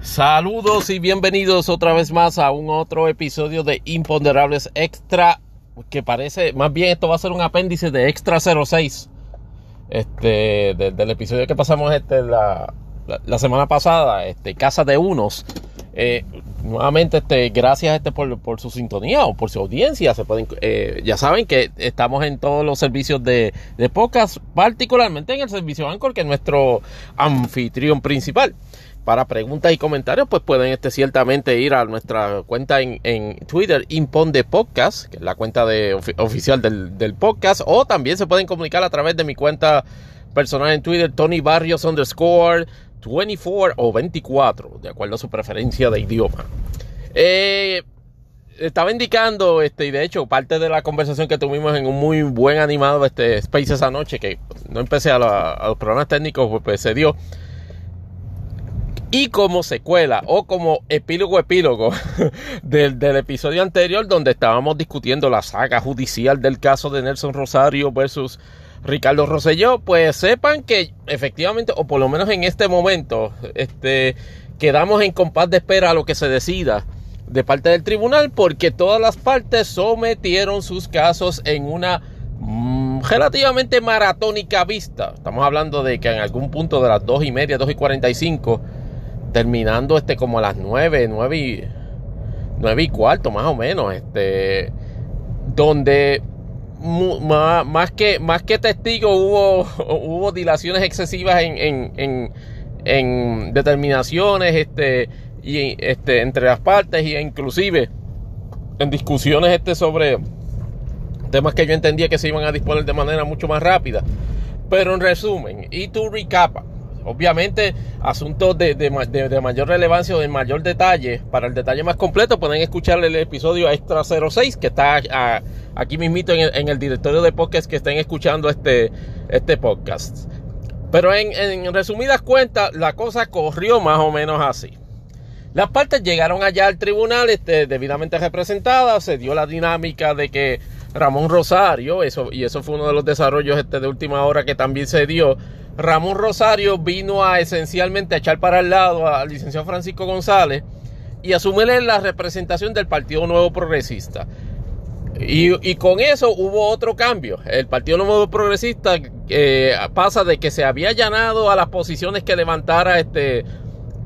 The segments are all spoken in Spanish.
Saludos y bienvenidos otra vez más a un otro episodio de Imponderables Extra, que parece, más bien esto va a ser un apéndice de Extra 06, este, del episodio que pasamos este, la, la, semana pasada, este, Casa de Unos. Eh, nuevamente, este, gracias este, por, por, su sintonía o por su audiencia. Se pueden, eh, ya saben que estamos en todos los servicios de, de podcast, particularmente en el servicio Anchor, que es nuestro anfitrión principal para preguntas y comentarios, pues pueden este, ciertamente ir a nuestra cuenta en, en Twitter, Imponde Podcast, que es la cuenta de, oficial del, del, podcast, o también se pueden comunicar a través de mi cuenta personal en Twitter, Tony Barrios underscore 24 o 24, de acuerdo a su preferencia de idioma. Eh, estaba indicando, este, y de hecho, parte de la conversación que tuvimos en un muy buen animado este Space esa noche, que no empecé a, a los problemas técnicos, pues se dio y como secuela o como epílogo epílogo del, episodio anterior donde estábamos discutiendo la saga judicial del caso de Nelson Rosario versus Ricardo Rosselló, pues sepan que efectivamente, o por lo menos en este momento, este, quedamos en compás de espera a lo que se decida de parte del tribunal porque todas las partes sometieron sus casos en una mm, relativamente maratónica vista. Estamos hablando de que en algún punto de las dos y media, dos y cuarenta y cinco terminando este como a las 9, 9 y, 9 y cuarto más o menos, este, donde más, que, más que testigo hubo, hubo dilaciones excesivas en, en, en, en determinaciones este, y, este, entre las partes e inclusive en discusiones este, sobre temas que yo entendía que se iban a disponer de manera mucho más rápida. Pero en resumen, y tu recapa, Obviamente, asuntos de, mayor relevancia o de mayor detalle, para el detalle más completo, pueden escuchar el episodio Extra 06, que está aquí mismito en el, directorio de podcast que estén escuchando este, este podcast. Pero en, resumidas cuentas, la cosa corrió más o menos así. Las partes llegaron allá al tribunal este, debidamente representadas, se dio la dinámica de que Ramón Rosario, eso, y eso fue uno de los desarrollos este, de última hora que también se dio, Ramón Rosario vino a esencialmente a echar para el lado al licenciado Francisco González y asumirle la representación del Partido Nuevo Progresista. Y, con eso hubo otro cambio. El Partido Nuevo Progresista eh, pasa de que se había allanado a las posiciones que levantara este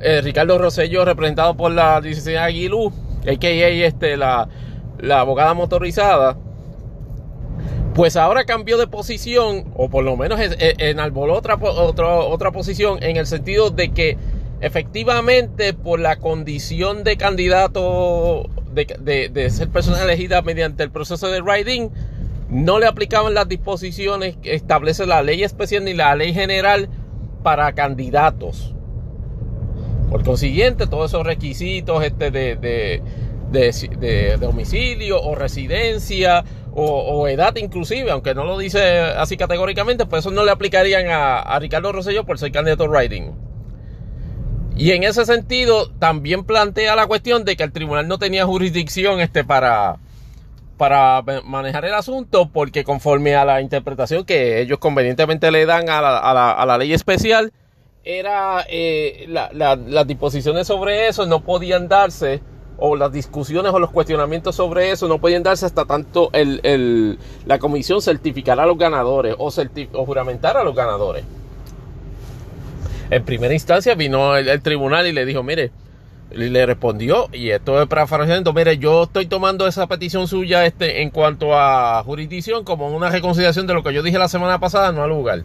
eh, Ricardo Rosello, representado por la licenciada Aguilú, a.k.a. Este, la, la abogada motorizada pues ahora cambió de posición, o por lo menos enalboló otra, otra, otra posición, en el sentido de que efectivamente por la condición de candidato, de, ser persona elegida mediante el proceso de writing, no le aplicaban las disposiciones que establece la ley especial ni la ley general para candidatos. Por consiguiente, todos esos requisitos este, de, de, de domicilio o residencia o, edad inclusive, aunque no lo dice así categóricamente, pues eso no le aplicarían a, Ricardo Rosselló por ser candidato writing. Y en ese sentido también plantea la cuestión de que el tribunal no tenía jurisdicción este, para, para manejar el asunto porque conforme a la interpretación que ellos convenientemente le dan a la, a la, ley especial, era eh, las disposiciones sobre eso no podían darse o las discusiones o los cuestionamientos sobre eso no pueden darse hasta tanto el, la comisión certificará a los ganadores o, o juramentar a los ganadores. En primera instancia vino el, tribunal y le dijo, mire, y le respondió, y esto es para parafraseando, mire, yo estoy tomando esa petición suya este, en cuanto a jurisdicción como una reconsideración de lo que yo dije la semana pasada, no al lugar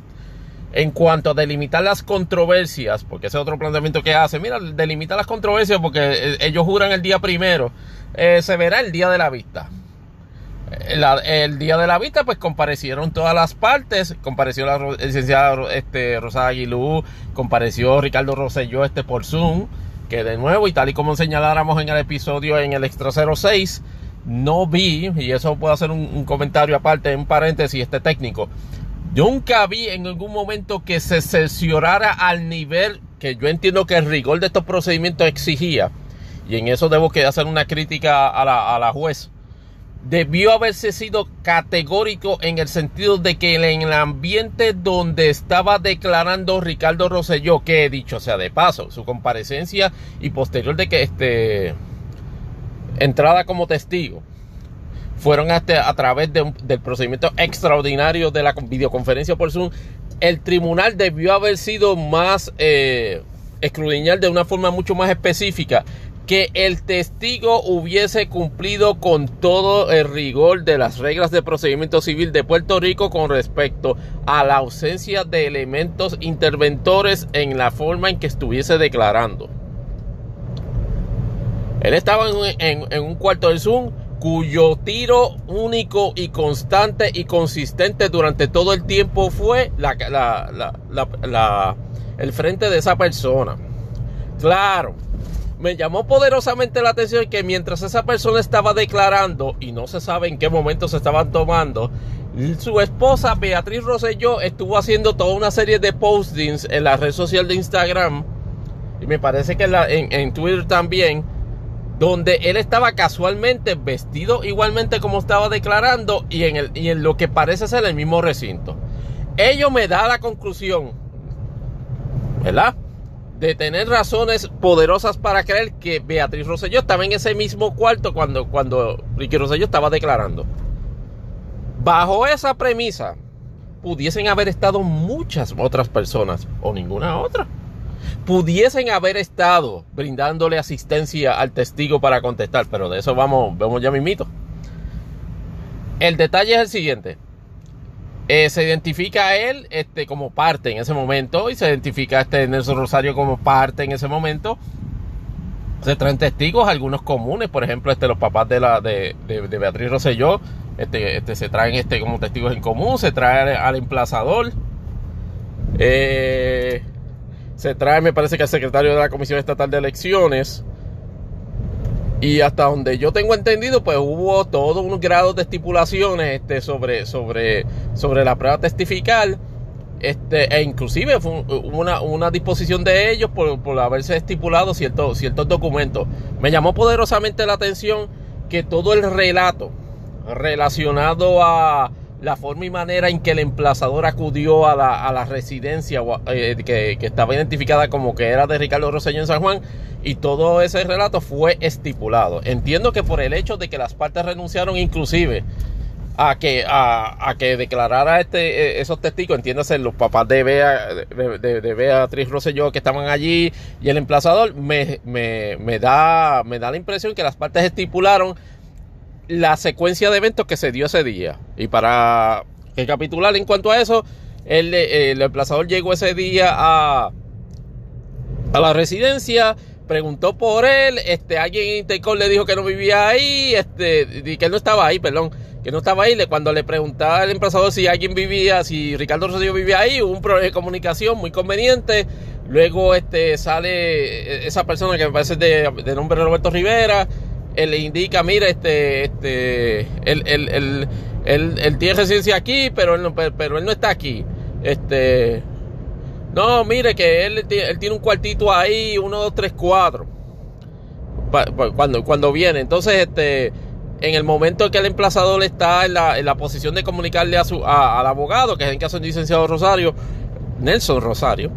en cuanto a delimitar las controversias, porque ese es otro planteamiento que hace, mira, delimita las controversias porque eh, ellos juran el día primero, eh, se verá el día de la vista. El, día de la vista, pues comparecieron todas las partes, compareció la licenciada este, Rosada Aguilú, compareció Ricardo Rosselló este por Zoom, que de nuevo, y tal y como señaláramos en el episodio en el Extra 06, no vi, y eso puedo hacer un, un comentario aparte, un paréntesis, este técnico, Nunca vi en ningún momento que se cerciorara al nivel que yo entiendo que el rigor de estos procedimientos exigía. Y en eso debo que hacer una crítica a la, juez. debió haberse sido categórico en el sentido de que en el ambiente donde estaba declarando Ricardo Rosselló, que he dicho sea de paso, su comparecencia y posterior de que este entrada como testigo fueron hasta a través de del procedimiento extraordinario de la videoconferencia por Zoom, el tribunal debió haber sido más eh, de una forma mucho más específica que el testigo hubiese cumplido con todo el rigor de las reglas de procedimiento civil de Puerto Rico con respecto a la ausencia de elementos interventores en la forma en que estuviese declarando. Él estaba en, un cuarto de Zoom cuyo tiro único y constante y consistente durante todo el tiempo fue el frente de esa persona. Claro, me llamó poderosamente la atención que mientras esa persona estaba declarando, y no se sabe en qué momento se estaban tomando, su esposa Beatriz Rosselló estuvo haciendo toda una serie de postings en la red social de Instagram, y me parece que en, Twitter también, donde él estaba casualmente vestido igualmente como estaba declarando y en, el, y en lo que parece ser el mismo recinto. Ello me da la conclusión, ¿verdad? de tener razones poderosas para creer que Beatriz Rosselló estaba en ese mismo cuarto cuando, cuando Ricky Rosselló estaba declarando. Bajo esa premisa, pudiesen haber estado muchas otras personas o ninguna otra. Pudiesen haber estado brindándole asistencia al testigo para contestar, pero de eso vamos, vemos ya mito. El detalle es el siguiente. Eh, se identifica a él este, como parte en ese momento y se identifica a este Nelson Rosario como parte en ese momento. Se traen testigos, algunos comunes, por ejemplo, este, los papás de, la, de, Beatriz Rosselló, este, este, se traen este, como testigos en común, se trae al, emplazador. Eh, se trae, me parece que al secretario de la Comisión Estatal de Elecciones. Y hasta donde yo tengo entendido, pues hubo todos unos grados de estipulaciones este, sobre, sobre, sobre la prueba testifical. Este, e inclusive fue una, una disposición de ellos por, por haberse estipulado ciertos, ciertos documentos. Me llamó poderosamente la atención que todo el relato relacionado a la forma y manera en que el emplazador acudió a la, a la residencia eh, que, que, estaba identificada como que era de Ricardo Rosselló en San Juan y todo ese relato fue estipulado. Entiendo que por el hecho de que las partes renunciaron inclusive a que, a, que declarara este, eh, esos testigos, entiéndase, los papás de, Bea, de, Beatriz Rosselló que estaban allí y el emplazador, me, me, da, me da la impresión que las partes estipularon la secuencia de eventos que se dio ese día. Y para recapitular en cuanto a eso, el, el emplazador llegó ese día a, a la residencia, preguntó por él, este, alguien en Intercom le dijo que no vivía ahí, este, que no estaba ahí, perdón, que no estaba ahí. Cuando le preguntaba al empresario si alguien vivía, si Ricardo Rosselló vivía ahí, hubo un problema de comunicación muy conveniente. Luego este, sale esa persona que me parece de, de nombre Roberto Rivera, él le indica, mira, este, este, él, él, él, tiene residencia aquí, pero él no, pero él no está aquí. Este, no, mire que él, él tiene un cuartito ahí, uno, dos, tres, cuatro. Cuando, cuando viene. Entonces, este, en el momento que el emplazador está en la, en la posición de comunicarle a su, al abogado, que es en caso del licenciado Rosario, Nelson Rosario,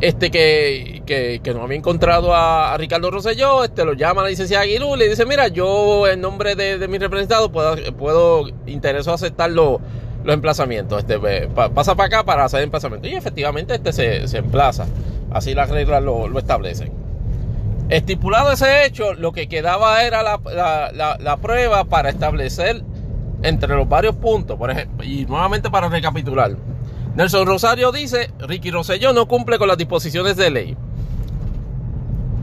este que, que, no había encontrado a, Ricardo Rosselló, este lo llama la licenciada Aguilú le dice, mira, yo en nombre de, mi representado puedo, puedo intereso aceptarlo los emplazamientos. Este, pasa para acá para hacer emplazamiento. Y efectivamente este se, se emplaza. Así las reglas lo, establecen. Estipulado ese hecho, lo que quedaba era la, la, la, prueba para establecer entre los varios puntos, por ejemplo, y nuevamente para recapitular. Nelson Rosario dice, Ricky Rosselló no cumple con las disposiciones de ley.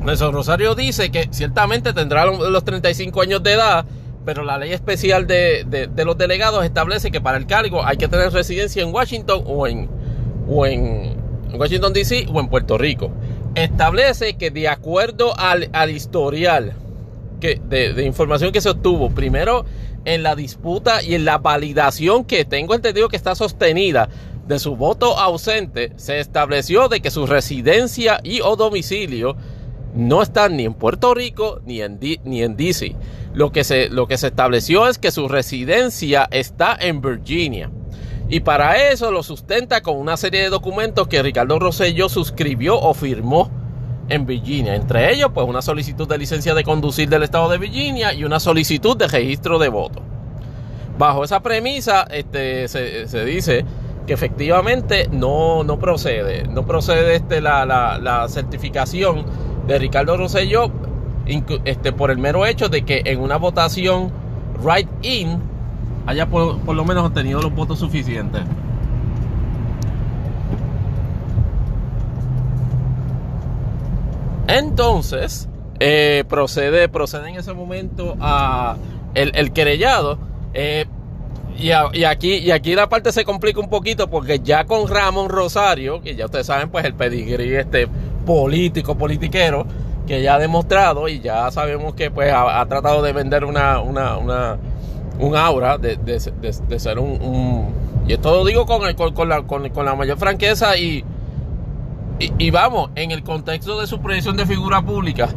Nelson Rosario dice que ciertamente tendrá los 35 años de edad, pero la ley especial de, los delegados establece que para el cargo hay que tener residencia en Washington o en, o en Washington DC o en Puerto Rico. Establece que de acuerdo al, historial que, de, información que se obtuvo, primero en la disputa y en la validación que tengo entendido que está sostenida de su voto ausente, se estableció de que su residencia y o domicilio no están ni en Puerto Rico ni en, ni en DC. lo que se, lo que se estableció es que su residencia está en Virginia. Y para eso lo sustenta con una serie de documentos que Ricardo Rosello suscribió o firmó en Virginia. Entre ellos, pues una solicitud de licencia de conducir del estado de Virginia y una solicitud de registro de voto. Bajo esa premisa, este, se, dice que efectivamente no, no procede, no procede este, la, la, certificación de Ricardo Rosselló este, por el mero hecho de que en una votación right-in haya por, por lo menos obtenido los votos suficientes. Entonces, eh, procede, procede en ese momento a el, querellado. Eh, y, aquí, y aquí la parte se complica un poquito porque ya con Ramón Rosario, que ya ustedes saben, pues el pedigrí este político, politiquero, que ya ha demostrado y ya sabemos que pues ha, tratado de vender una, una, una un aura de, ser un, Y esto lo digo con, el, con, la, con, con la mayor franqueza y y, vamos, en el contexto de su proyección de figura pública,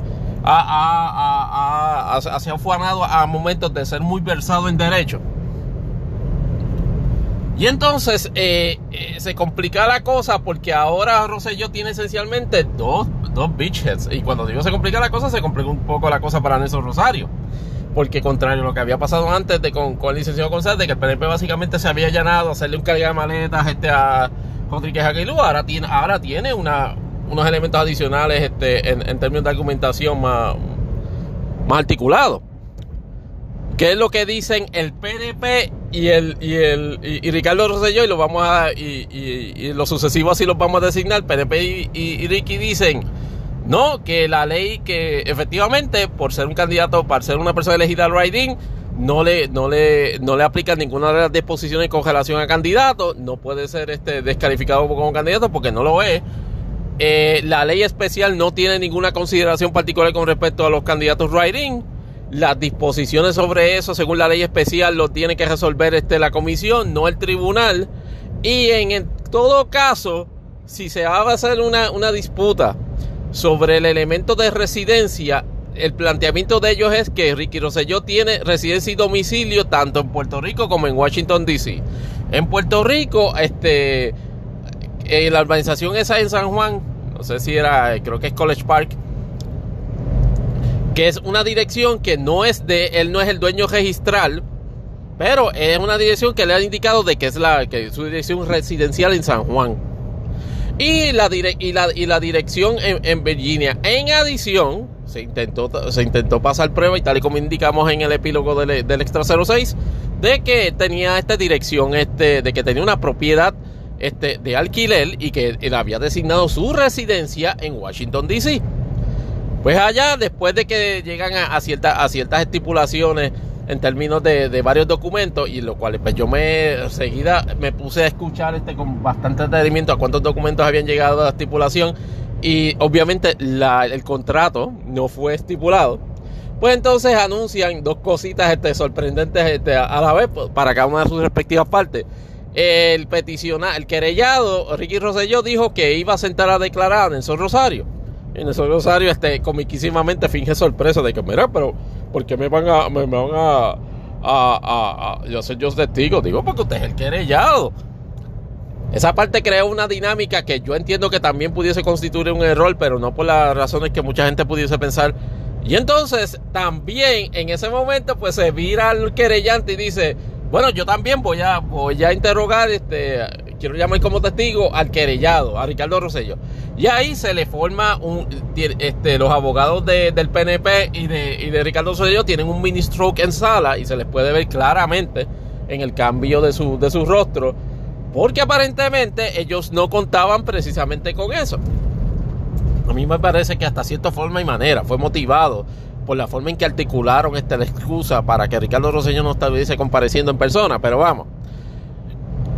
ha, ha, ha, se ha a momentos de ser muy versado en derecho. Y entonces eh, eh, se complica la cosa porque ahora Rosselló tiene esencialmente dos, dos beachheads. Y cuando digo se complica la cosa, se complica un poco la cosa para Nelson Rosario. Porque contrario a lo que había pasado antes de con, con el licenciado González, de que el PNP básicamente se había allanado a hacerle un carga de maletas este, a, Enrique Jaquilú ahora tiene, ahora tiene una, unos elementos adicionales este, en, términos de argumentación más, más articulados. ¿Qué es lo que dicen el PNP y el y el y, Ricardo Rosselló y lo vamos a y, y, los sucesivos así los vamos a designar PNP y, Ricky dicen no que la ley que efectivamente por ser un candidato para ser una persona elegida al riding no le, no le, no le aplica ninguna de las disposiciones con relación a candidato, no puede ser este, descalificado como candidato porque no lo es. Eh, la ley especial no tiene ninguna consideración particular con respecto a los candidatos writing. Las disposiciones sobre eso, según la ley especial, lo tiene que resolver este, la comisión, no el tribunal. Y en, todo caso, si se va a hacer una, una disputa sobre el elemento de residencia, el planteamiento de ellos es que Ricky Rosselló tiene residencia y domicilio tanto en Puerto Rico como en Washington DC. En Puerto Rico, este, eh, la urbanización esa en San Juan, no sé si era, creo que es College Park, que es una dirección que no es de, él no es el dueño registral, pero es una dirección que le han indicado de que es la, que su dirección residencial en San Juan. Y la, y la, y la dirección en, en Virginia. En adición, se intentó, se intentó pasar prueba y tal y como indicamos en el epílogo del, del Extra 06, de que tenía esta dirección, este, de que tenía una propiedad este, de alquiler y que él había designado su residencia en Washington, D.C. Pues allá, después de que llegan a, ciertas estipulaciones en términos de, de, varios documentos, y lo cual pues yo me seguida me puse a escuchar este con bastante detenimiento a cuántos documentos habían llegado a la estipulación y obviamente el contrato no fue estipulado. Pues entonces anuncian dos cositas este, sorprendentes este, a la vez pues, para cada una de sus respectivas partes. El peticionado, el querellado, Ricky Rosselló, dijo que iba a sentar a declarar a Nelson Rosario. Y Nelson Rosario, este, comiquísimamente finge sorpresa de que, mira, pero ¿por qué me van a, me, van a, a, a, yo soy yo testigo? Digo, porque usted es el querellado. Esa parte crea una dinámica que yo entiendo que también pudiese constituir un error, pero no por las razones que mucha gente pudiese pensar. Y entonces también en ese momento pues se vira al querellante y dice, bueno, yo también voy a, voy a interrogar, este, quiero llamar como testigo al querellado, a Ricardo Rosello. Y ahí se le forma un, este, los abogados del PNP y de, y de Ricardo Rosello tienen un mini stroke en sala y se les puede ver claramente en el cambio de su, de su rostro porque aparentemente ellos no contaban precisamente con eso. A mí me parece que hasta cierta forma y manera fue motivado por la forma en que articularon esta excusa para que Ricardo Roseño no estuviese compareciendo en persona, pero vamos.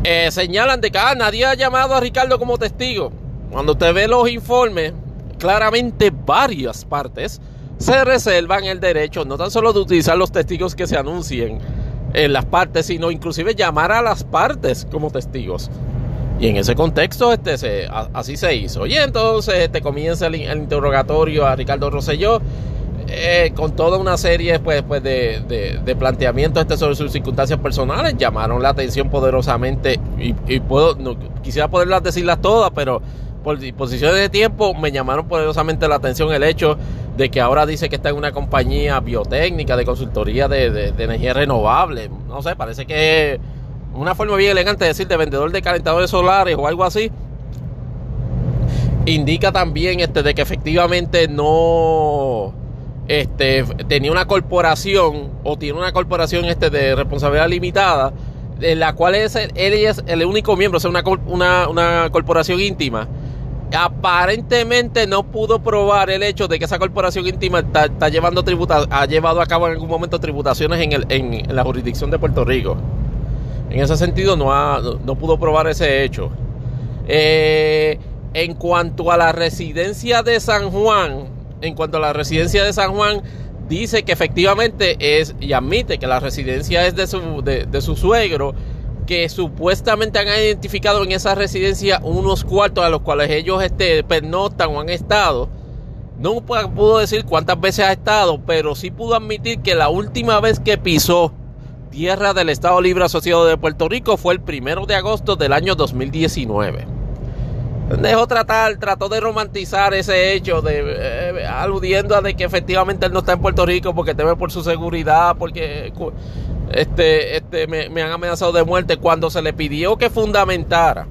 Eh, señalan de que ah, nadie ha llamado a Ricardo como testigo. Cuando usted ve los informes, claramente varias partes se reservan el derecho no tan solo de utilizar los testigos que se anuncien, en las partes, sino inclusive llamar a las partes como testigos. Y en ese contexto este, se, así se hizo. Y entonces este, comienza el, interrogatorio a Ricardo Rosselló. Eh, con toda una serie pues, pues de, de, planteamientos este sobre sus circunstancias personales, llamaron la atención poderosamente y, puedo, quisiera poderlas decirlas todas, pero por disposiciones de tiempo me llamaron poderosamente la atención el hecho de que ahora dice que está en una compañía biotécnica de consultoría de, de energía renovable. No sé, parece que es una forma bien elegante de decir de vendedor de calentadores solares o algo así indica también este, de que efectivamente no este, tenía una corporación o tiene una corporación este, de responsabilidad limitada, en la cual es, él es el único miembro, o una, una, corporación íntima. Aparentemente no pudo probar el hecho de que esa corporación íntima está, llevando tributa, ha llevado a cabo en algún momento tributaciones en, el, en, la jurisdicción de Puerto Rico. En ese sentido no, ha, no pudo probar ese hecho. Eh, en cuanto a la residencia de San Juan, en cuanto a la residencia de San Juan, dice que efectivamente es y admite que la residencia es de su, de, su suegro, que supuestamente han identificado en esa residencia unos cuartos a los cuales ellos este, pernoctan o han estado. No pudo decir cuántas veces ha estado, pero sí pudo admitir que la última vez que pisó tierra del Estado Libre Asociado de Puerto Rico fue el primero de agosto del año 2019 dejó tratar, trató de romantizar ese hecho, de eh, aludiendo a de que efectivamente él no está en Puerto Rico porque teme por su seguridad, porque este, este, me, han amenazado de muerte. Cuando se le pidió que fundamentara,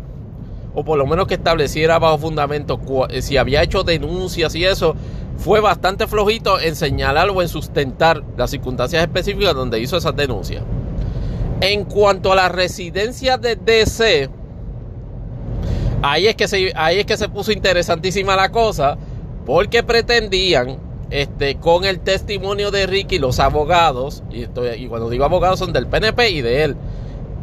o por lo menos que estableciera bajo fundamento si había hecho denuncias y eso, fue bastante flojito en señalar o en sustentar las circunstancias específicas donde hizo esas denuncias. En cuanto a la residencia de DC, Ahí es que se, ahí es que se puso interesantísima la cosa, porque pretendían, este, con el testimonio de Ricky, los abogados, y, y cuando digo abogados son del PNP y de él,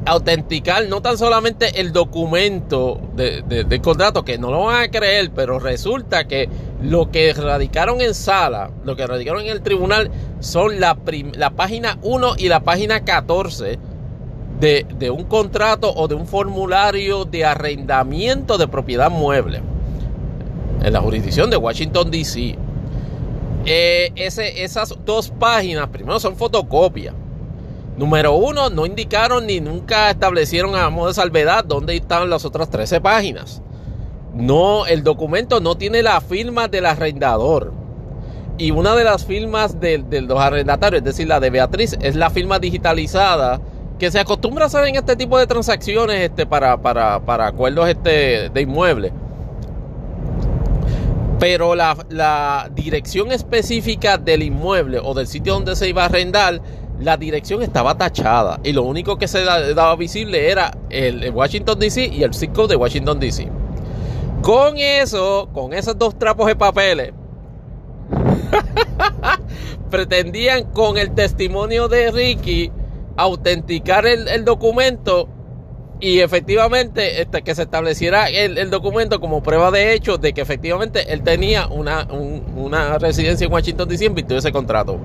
autenticar no tan solamente el documento de, del contrato, que no lo van a creer, pero resulta que lo que radicaron en sala, lo que radicaron en el tribunal, son la, la página 1 y la página 14 de, un contrato o de un formulario de arrendamiento de propiedad mueble en la jurisdicción de Washington, D.C. Eh, esas dos páginas, primero son fotocopias. Número uno, no indicaron ni nunca establecieron a modo de salvedad dónde estaban las otras 13 páginas. No, el documento no tiene la firma del arrendador. Y una de las firmas de, de los arrendatarios, es decir, la de Beatriz, es la firma digitalizada que se acostumbra a hacer en este tipo de transacciones este, para, para, para acuerdos este, de inmuebles. Pero la, la, dirección específica del inmueble o del sitio donde se iba a arrendar, la dirección estaba tachada. Y lo único que se daba visible era el, Washington DC y el circo de Washington DC. Con eso, con esos dos trapos de papeles, pretendían con el testimonio de Ricky autenticar el, documento y efectivamente este, que se estableciera el, documento como prueba de hecho de que efectivamente él tenía una, una residencia en Washington DC en ese contrato.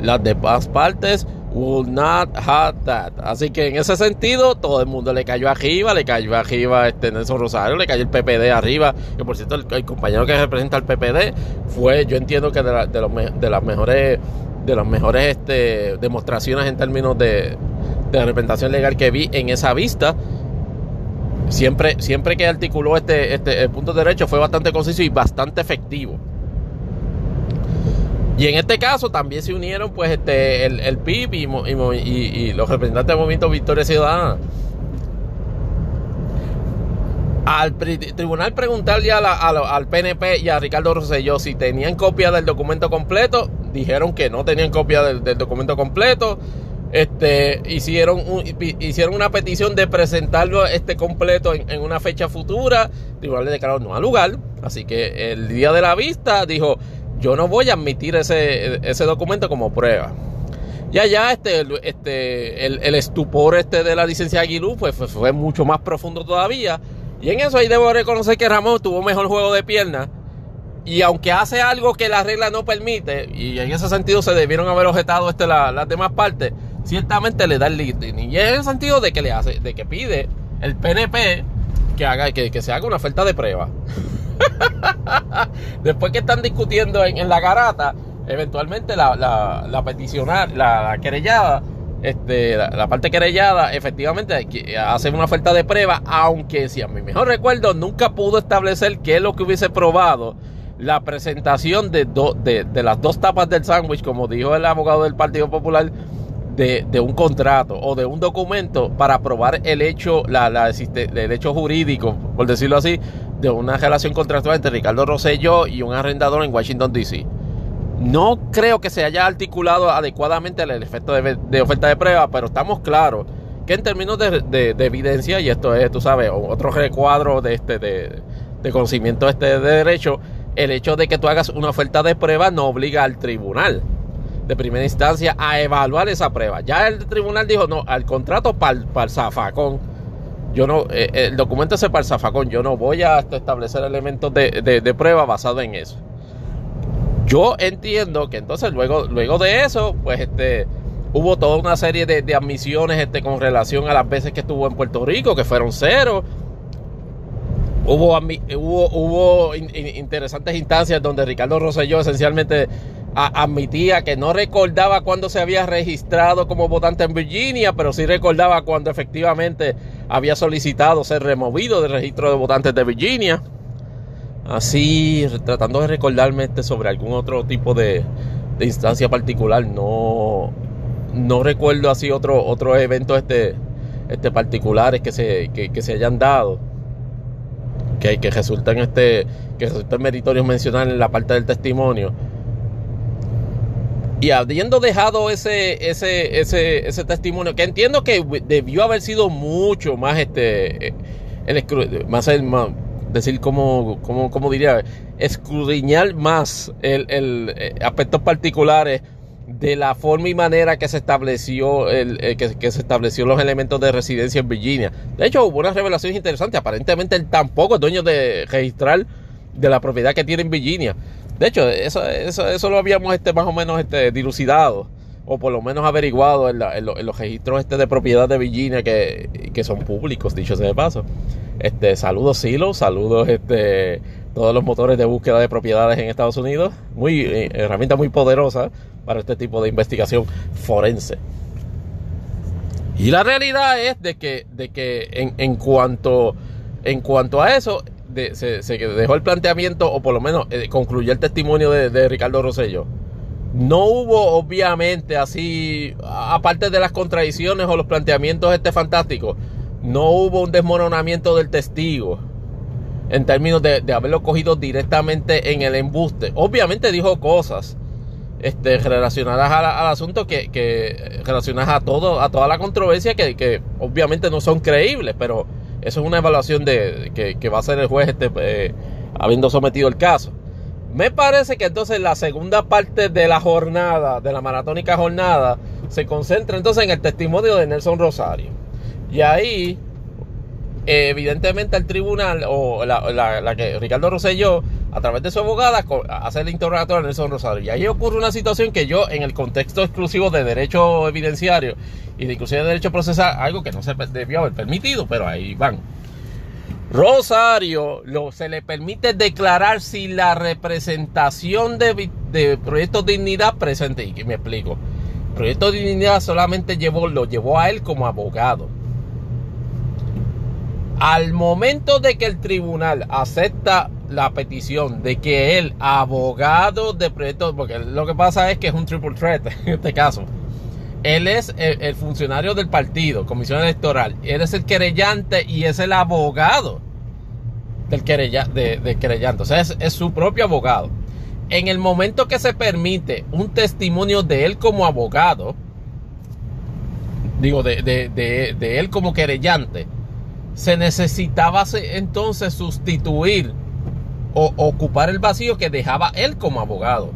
Las demás partes will not have that. Así que en ese sentido, todo el mundo le cayó arriba, le cayó arriba este Nelson Rosario, le cayó el PPD arriba. Que por cierto, el, compañero que representa al PPD fue, yo entiendo que de, de, los, de las mejores de las mejores este, demostraciones en términos de, representación legal que vi en esa vista. Siempre, siempre que articuló este, este el punto de derecho fue bastante conciso y bastante efectivo. Y en este caso también se unieron pues este, el, el PIB y, y, los representantes del movimiento Victoria Ciudadana. Al tribunal preguntarle al PNP y a Ricardo Rosselló si tenían copia del documento completo, dijeron que no tenían copia del, documento completo. Este, hicieron, hicieron una petición de presentarlo este completo en, una fecha futura. El tribunal le declaró no al lugar. Así que el día de la vista dijo: Yo no voy a admitir ese, ese documento como prueba. Y allá este, este, el, estupor este de la licencia Aguilú pues, fue mucho más profundo todavía. Y en eso ahí debo reconocer que Ramón tuvo mejor juego de piernas y aunque hace algo que la regla no permite, y en ese sentido se debieron haber objetado este, las demás partes, ciertamente le da el listing. Y en el sentido de que le hace, de que pide el PNP que haga, que, se haga una oferta de prueba. Después que están discutiendo en, la garata, eventualmente la, la, la peticionar, la, querellada, este, la, parte querellada, efectivamente hace una oferta de prueba, aunque si a mi mejor recuerdo nunca pudo establecer qué es lo que hubiese probado la presentación de, de, de las dos tapas del sándwich, como dijo el abogado del Partido Popular, de, un contrato o de un documento para probar el hecho, la, el hecho jurídico, por decirlo así, de una relación contractual entre Ricardo Rosselló y un arrendador en Washington, D.C. No creo que se haya articulado adecuadamente el efecto de, oferta de prueba, pero estamos claros que en términos de, evidencia, y esto es, tú sabes, otro recuadro de, este, de, conocimiento este de derecho, el hecho de que tú hagas una oferta de prueba no obliga al tribunal de primera instancia a evaluar esa prueba. Ya el tribunal dijo, no, al contrato para el yo no, eh, el documento ese para el zafacón, yo no voy a establecer elementos de, prueba basado en eso. Yo entiendo que entonces luego, luego de eso, pues este, hubo toda una serie de, admisiones este, con relación a las veces que estuvo en Puerto Rico, que fueron cero. Hubo, hubo, hubo interesantes instancias donde Ricardo Rosselló esencialmente admitía que no recordaba cuándo se había registrado como votante en Virginia, pero sí recordaba cuando efectivamente había solicitado ser removido del registro de votantes de Virginia. Así, tratando de recordarme este sobre algún otro tipo de, instancia particular, no, no recuerdo así otro, otros eventos este, este particulares que se, que, se hayan dado. Que, que resultan este que resultan meritorios mencionar en la parte del testimonio y habiendo dejado ese, ese, ese, ese testimonio, que entiendo que debió haber sido mucho más, este, el, más, el, decir como, como, como diría, escudriñar más el, el, eh, aspectos particulares de la forma y manera que se estableció el, eh, que, que, se estableció los elementos de residencia en Virginia. De hecho, hubo unas revelaciones interesantes. Aparentemente él tampoco es dueño de registrar de la propiedad que tiene en Virginia. De hecho, eso, eso, eso lo habíamos este, más o menos este, dilucidado, o por lo menos averiguado en, los registros este de propiedad de Virginia que, que, son públicos, dicho sea de paso. Este, saludos Silo, saludos este, todos los motores de búsqueda de propiedades en Estados Unidos. Muy, eh, herramienta muy poderosa para este tipo de investigación forense. Y la realidad es de que, de que en, en, cuanto, en cuanto a eso, se, dejó el planteamiento, o por lo menos eh, concluyó el testimonio de, Ricardo Rosello. No hubo, obviamente, así, aparte de las contradicciones o los planteamientos este fantásticos, no hubo un desmoronamiento del testigo en términos de, haberlo cogido directamente en el embuste. Obviamente dijo cosas este, relacionadas al, asunto que, que, relacionadas a todo, a toda la controversia que, que obviamente no son creíbles, pero eso es una evaluación de, que, va a hacer el juez este, eh, habiendo sometido el caso. Me parece que entonces la segunda parte de la jornada, de la maratónica jornada, se concentra entonces en el testimonio de Nelson Rosario. Y ahí, evidentemente, el tribunal, o la, que Ricardo Rosselló, a través de su abogada, hace el interrogatorio a Nelson Rosario. Y ahí ocurre una situación que yo, en el contexto exclusivo de derecho evidenciario, y de inclusive de derecho procesal, algo que no se debió haber permitido, pero ahí van. Rosario lo, se le permite declarar si la representación de, de Proyecto Dignidad presente. Y que me explico. Proyecto Dignidad solamente llevó, lo llevó a él como abogado. Al momento de que el tribunal acepta la petición de que el abogado de proyecto, porque lo que pasa es que es un triple threat en este caso, él es el, funcionario del partido, comisión electoral. Él es el querellante y es el abogado del, querellante. O sea, es, su propio abogado. En el momento que se permite un testimonio de él como abogado, digo, de, de él como querellante, se necesitaba entonces sustituir o ocupar el vacío que dejaba él como abogado.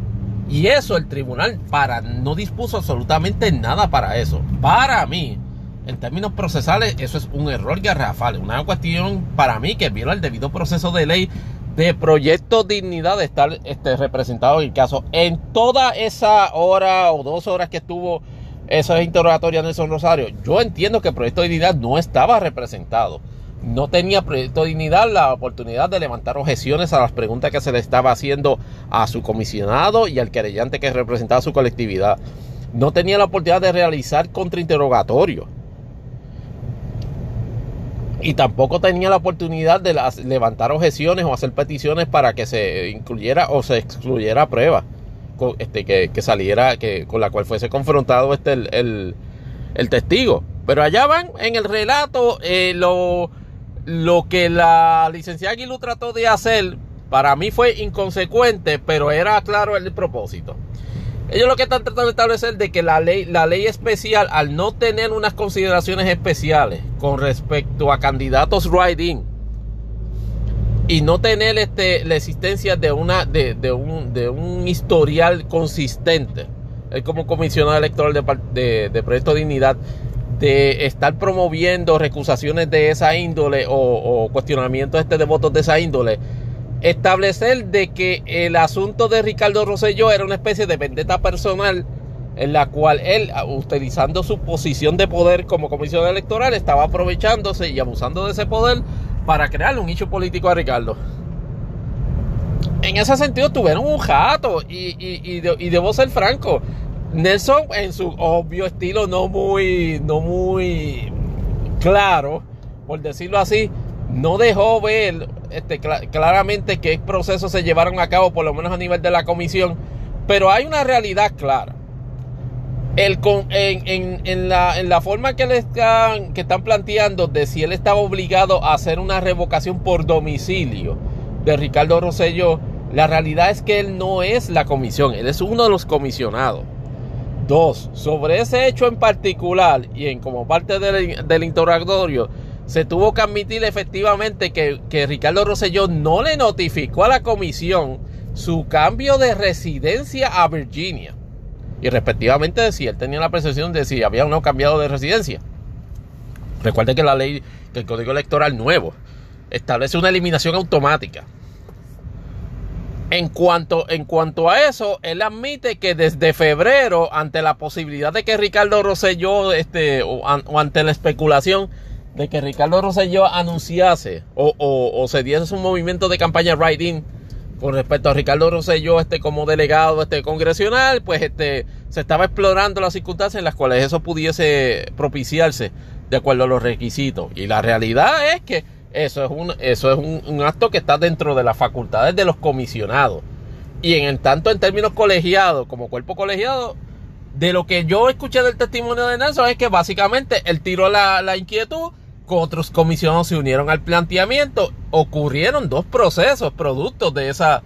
Y eso el tribunal para no dispuso absolutamente nada para eso. Para mí, en términos procesales, eso es un error garrafal. Una cuestión para mí que viola el debido proceso de ley de proyecto dignidad de estar este, representado en el caso. En toda esa hora o dos horas que estuvo esos interrogatorios de Nelson Rosario, yo entiendo que el proyecto dignidad no estaba representado. No tenía Proyecto Dignidad la oportunidad de levantar objeciones a las preguntas que se le estaba haciendo a su comisionado y al querellante que representaba su colectividad. No tenía la oportunidad de realizar contrainterrogatorio. Y tampoco tenía la oportunidad de levantar objeciones o hacer peticiones para que se incluyera o se excluyera prueba este, que, saliera, que, con la cual fuese confrontado este, el, testigo. Pero allá van en el relato eh, lo lo que la licenciada Aguilú trató de hacer, para mí fue inconsecuente, pero era claro el propósito. Ellos lo que están tratando de establecer de que la ley, la ley especial, al no tener unas consideraciones especiales con respecto a candidatos writing y no tener este, la existencia de, una, de, un, de un historial consistente, es como comisionado electoral de, de, de Proyecto Dignidad, de estar promoviendo recusaciones de esa índole o, cuestionamientos este de votos de esa índole, establecer de que el asunto de Ricardo Rosselló era una especie de vendetta personal en la cual él, utilizando su posición de poder como comisión electoral, estaba aprovechándose y abusando de ese poder para crear un hecho político a Ricardo. En ese sentido tuvieron un jato y, y debo ser franco, Nelson en su obvio estilo no muy, no muy claro, por decirlo así, no dejó ver este, claramente qué procesos se llevaron a cabo, por lo menos a nivel de la comisión, pero hay una realidad clara. El, en, en, la, forma que le están, que están planteando de si él estaba obligado a hacer una revocación por domicilio de Ricardo Rosselló, la realidad es que él no es la comisión, él es uno de los comisionados. Dos, sobre ese hecho en particular y en como parte del, interrogatorio, se tuvo que admitir efectivamente que, Ricardo Rosselló no le notificó a la comisión su cambio de residencia a Virginia. Y respectivamente si él tenía la percepción de si había o no cambiado de residencia. Recuerde que la ley, que el código electoral nuevo, establece una eliminación automática en cuanto, en cuanto a eso, él admite que desde febrero, ante la posibilidad de que Ricardo Rosselló, este, o, ante la especulación de que Ricardo Rosselló anunciase o, o, se diese un movimiento de campaña writing con respecto a Ricardo Rosselló este, como delegado este, congresional, pues este, se estaba explorando las circunstancias en las cuales eso pudiese propiciarse de acuerdo a los requisitos. Y la realidad es que eso es, un, eso es un, acto que está dentro de las facultades de los comisionados. Y en el tanto en términos colegiados, como cuerpo colegiado, de lo que yo escuché del testimonio de Nelson es que básicamente él tiró la, la inquietud, otros comisionados se unieron al planteamiento, ocurrieron dos procesos productos de esa,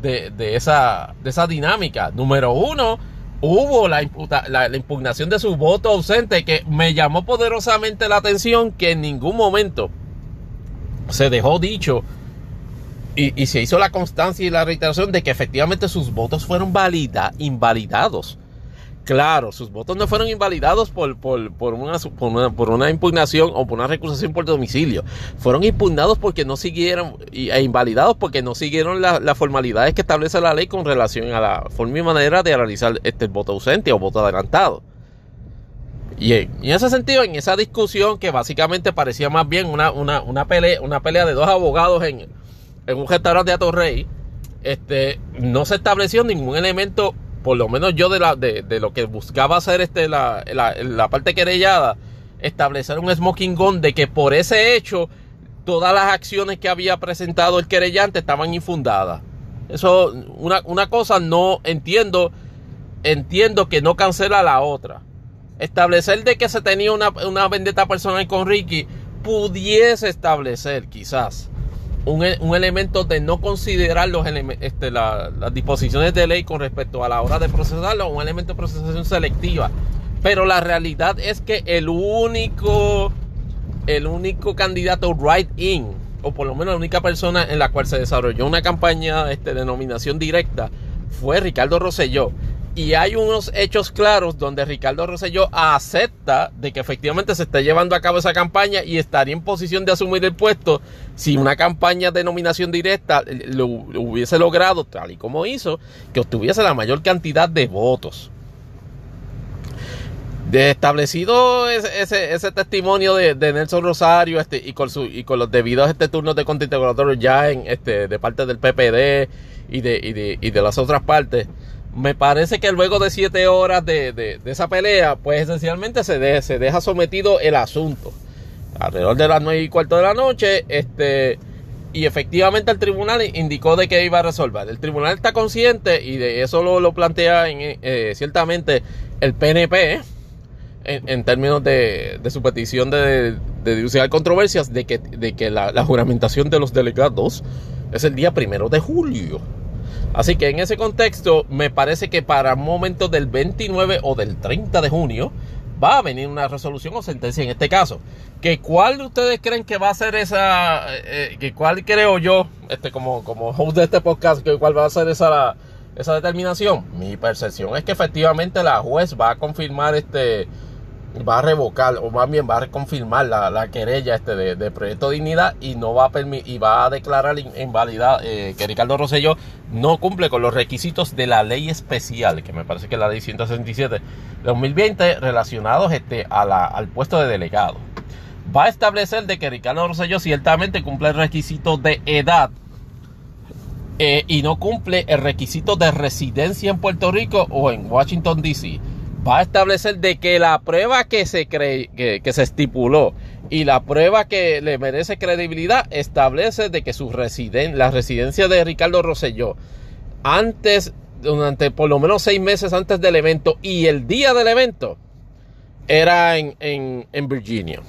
de, de esa, de esa dinámica. Número uno, hubo la, impugnación de su voto ausente que me llamó poderosamente la atención que en ningún momento se dejó dicho y, se hizo la constancia y la reiteración de que efectivamente sus votos fueron valida, invalidados. Claro, sus votos no fueron invalidados por, una, impugnación o por una recusación por domicilio. Fueron impugnados porque no siguieron, e invalidados porque no siguieron las formalidades que establece la ley con relación a la forma y manera de realizar este voto ausente o voto adelantado. Y en, ese sentido, en esa discusión que básicamente parecía más bien una, una, una, pelea, una pelea de dos abogados en, en un restaurante de Atorrey, este, no se estableció ningún elemento, por lo menos yo de, la, de, de lo que buscaba hacer este, la, la, la parte querellada, establecer un smoking gun de que por ese hecho todas las acciones que había presentado el querellante estaban infundadas. Eso, una, una cosa no entiendo, entiendo que no cancela la otra establecer de que se tenía una, una vendetta personal con Ricky pudiese establecer quizás un, un elemento de no considerar los este, las disposiciones de ley con respecto a la hora de procesarlo, un elemento de procesación selectiva. Pero la realidad es que el único, el único candidato right in, o por lo menos la única persona en la cual se desarrolló una campaña este, de nominación directa, fue Ricardo Rosselló. Y hay unos hechos claros donde Ricardo Rosselló acepta de que efectivamente se está llevando a cabo esa campaña y estaría en posición de asumir el puesto si una campaña de nominación directa lo, hubiese logrado, tal y como hizo, que obtuviese la mayor cantidad de votos. De establecido ese, ese, testimonio de, Nelson Rosario este, y, con su, y con los debidos este turnos de contrainterrogatorio ya en, este, de parte del PPD y de, y de, y de las otras partes, me parece que luego de siete horas de, de, esa pelea, pues esencialmente se, se deja sometido el asunto. Alrededor de las nueve y cuarto de la noche, este, y efectivamente el tribunal indicó de que iba a resolver. El tribunal está consciente y de eso lo, lo plantea en, eh, ciertamente el PNP en, términos de, su petición de, de controversias de que, de que la, juramentación de los delegados es el día primero de julio. Así que en ese contexto me parece que para momentos del 29 o del 30 de junio va a venir una resolución o sentencia en este caso. ¿Que ¿Cuál de ustedes creen que va a ser esa, eh, eh, que cuál creo yo, este, como, como host de este podcast, que cuál va a ser esa, esa determinación? Mi percepción es que efectivamente la juez va a confirmar este, va a revocar, o más bien va a confirmar la, querella este de, Proyecto Dignidad y no va a y va a declarar invalidad eh, que Ricardo Rosselló no cumple con los requisitos de la ley especial, que me parece que es la ley 167 de 2020, relacionados este, a la, al puesto de delegado. Va a establecer de que Ricardo Rosselló ciertamente cumple el requisito de edad eh, y no cumple el requisito de residencia en Puerto Rico o en Washington, D.C va a establecer de que la prueba que se, cree, que, se estipuló y la prueba que le merece credibilidad establece de que su residen, la residencia de Ricardo Rosselló antes, durante por lo menos seis meses antes del evento y el día del evento era en, en Virginia.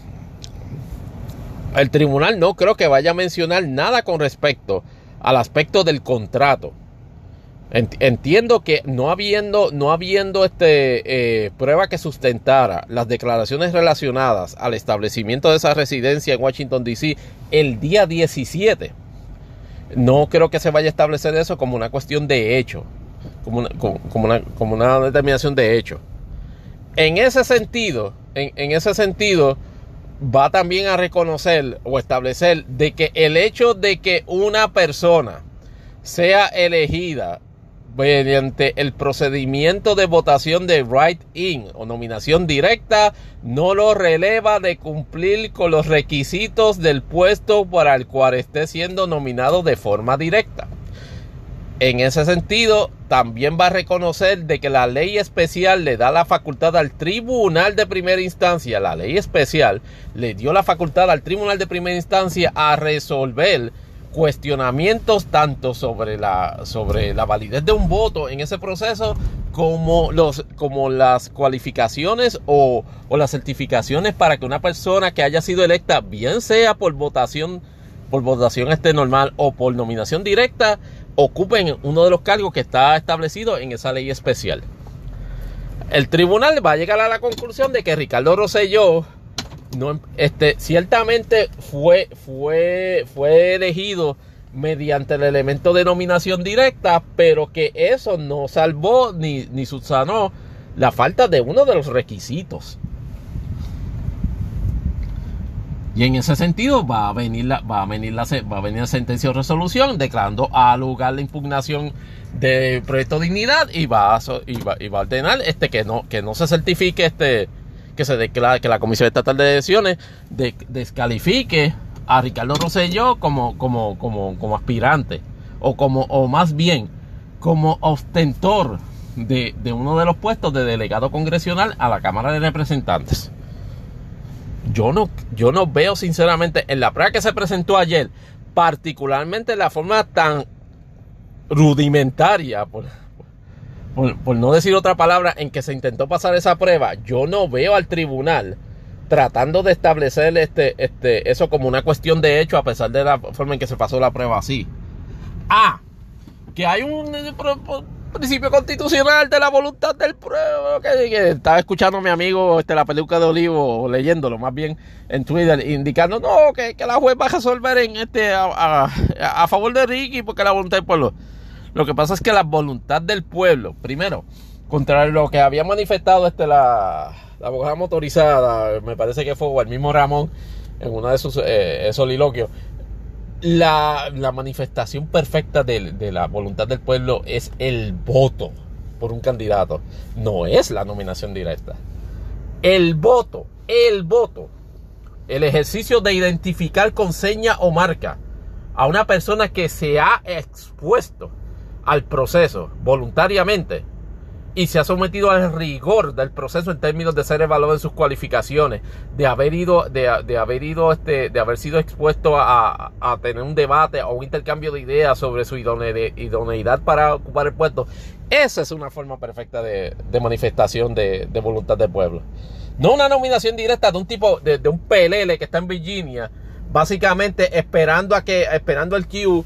El tribunal no creo que vaya a mencionar nada con respecto al aspecto del contrato. Entiendo que no habiendo, no habiendo este, eh, prueba que sustentara las declaraciones relacionadas al establecimiento de esa residencia en Washington, D.C. el día 17, no creo que se vaya a establecer eso como una cuestión de hecho, como una, como una, como una determinación de hecho. En ese sentido, en, en ese sentido, va también a reconocer o establecer de que el hecho de que una persona sea elegida mediante el procedimiento de votación de write-in o nominación directa no lo releva de cumplir con los requisitos del puesto para el cual esté siendo nominado de forma directa. En ese sentido, también va a reconocer de que la ley especial le da la facultad al tribunal de primera instancia, la ley especial le dio la facultad al tribunal de primera instancia a resolver cuestionamientos tanto sobre la, sobre la validez de un voto en ese proceso como, los, como las cualificaciones o, o las certificaciones para que una persona que haya sido electa, bien sea por votación, por votación este normal o por nominación directa, ocupen uno de los cargos que está establecido en esa ley especial. El tribunal va a llegar a la conclusión de que Ricardo Rosselló no, este, ciertamente fue, fue, fue elegido mediante el elemento de nominación directa, pero que eso no salvó ni, ni subsanó la falta de uno de los requisitos. Y en ese sentido va a venir la, va a venir la, va a venir la sentencia o resolución declarando a lugar la impugnación del proyecto de dignidad y va a, y y va a ordenar este que no, que no se certifique este que se declara que la Comisión Estatal de Elecciones descalifique a Ricardo Rosselló como, como, como, como aspirante o como o más bien como ostentor de, uno de los puestos de delegado congresional a la Cámara de Representantes. Yo no, yo no veo sinceramente en la prueba que se presentó ayer, particularmente la forma tan rudimentaria, por, por, no decir otra palabra, en que se intentó pasar esa prueba, yo no veo al tribunal tratando de establecer este, este, eso como una cuestión de hecho, a pesar de la forma en que se pasó la prueba así. Ah, que hay un eh, principio constitucional de la voluntad del pueblo. Que, estaba escuchando a mi amigo este, la peluca de olivo, leyéndolo más bien en Twitter, indicando no, que, la juez va a resolver en este a, a favor de Ricky porque la voluntad del pueblo. Lo que pasa es que la voluntad del pueblo, primero, contra lo que había manifestado este, la, abogada motorizada, me parece que fue el mismo Ramón en uno de sus eh, soliloquios, la, manifestación perfecta de, de, la voluntad del pueblo es el voto por un candidato, no es la nominación directa. El voto, el voto, el ejercicio de identificar con seña o marca a una persona que se ha expuesto al proceso voluntariamente y se ha sometido al rigor del proceso en términos de ser evaluado en sus cualificaciones, de haber ido, de, haber ido, este, de haber sido expuesto a, tener un debate o un intercambio de ideas sobre su idoneidad para ocupar el puesto. Esa es una forma perfecta de, manifestación de, voluntad del pueblo. No una nominación directa de un tipo, de, un PLL que está en Virginia, básicamente esperando a que, esperando el Q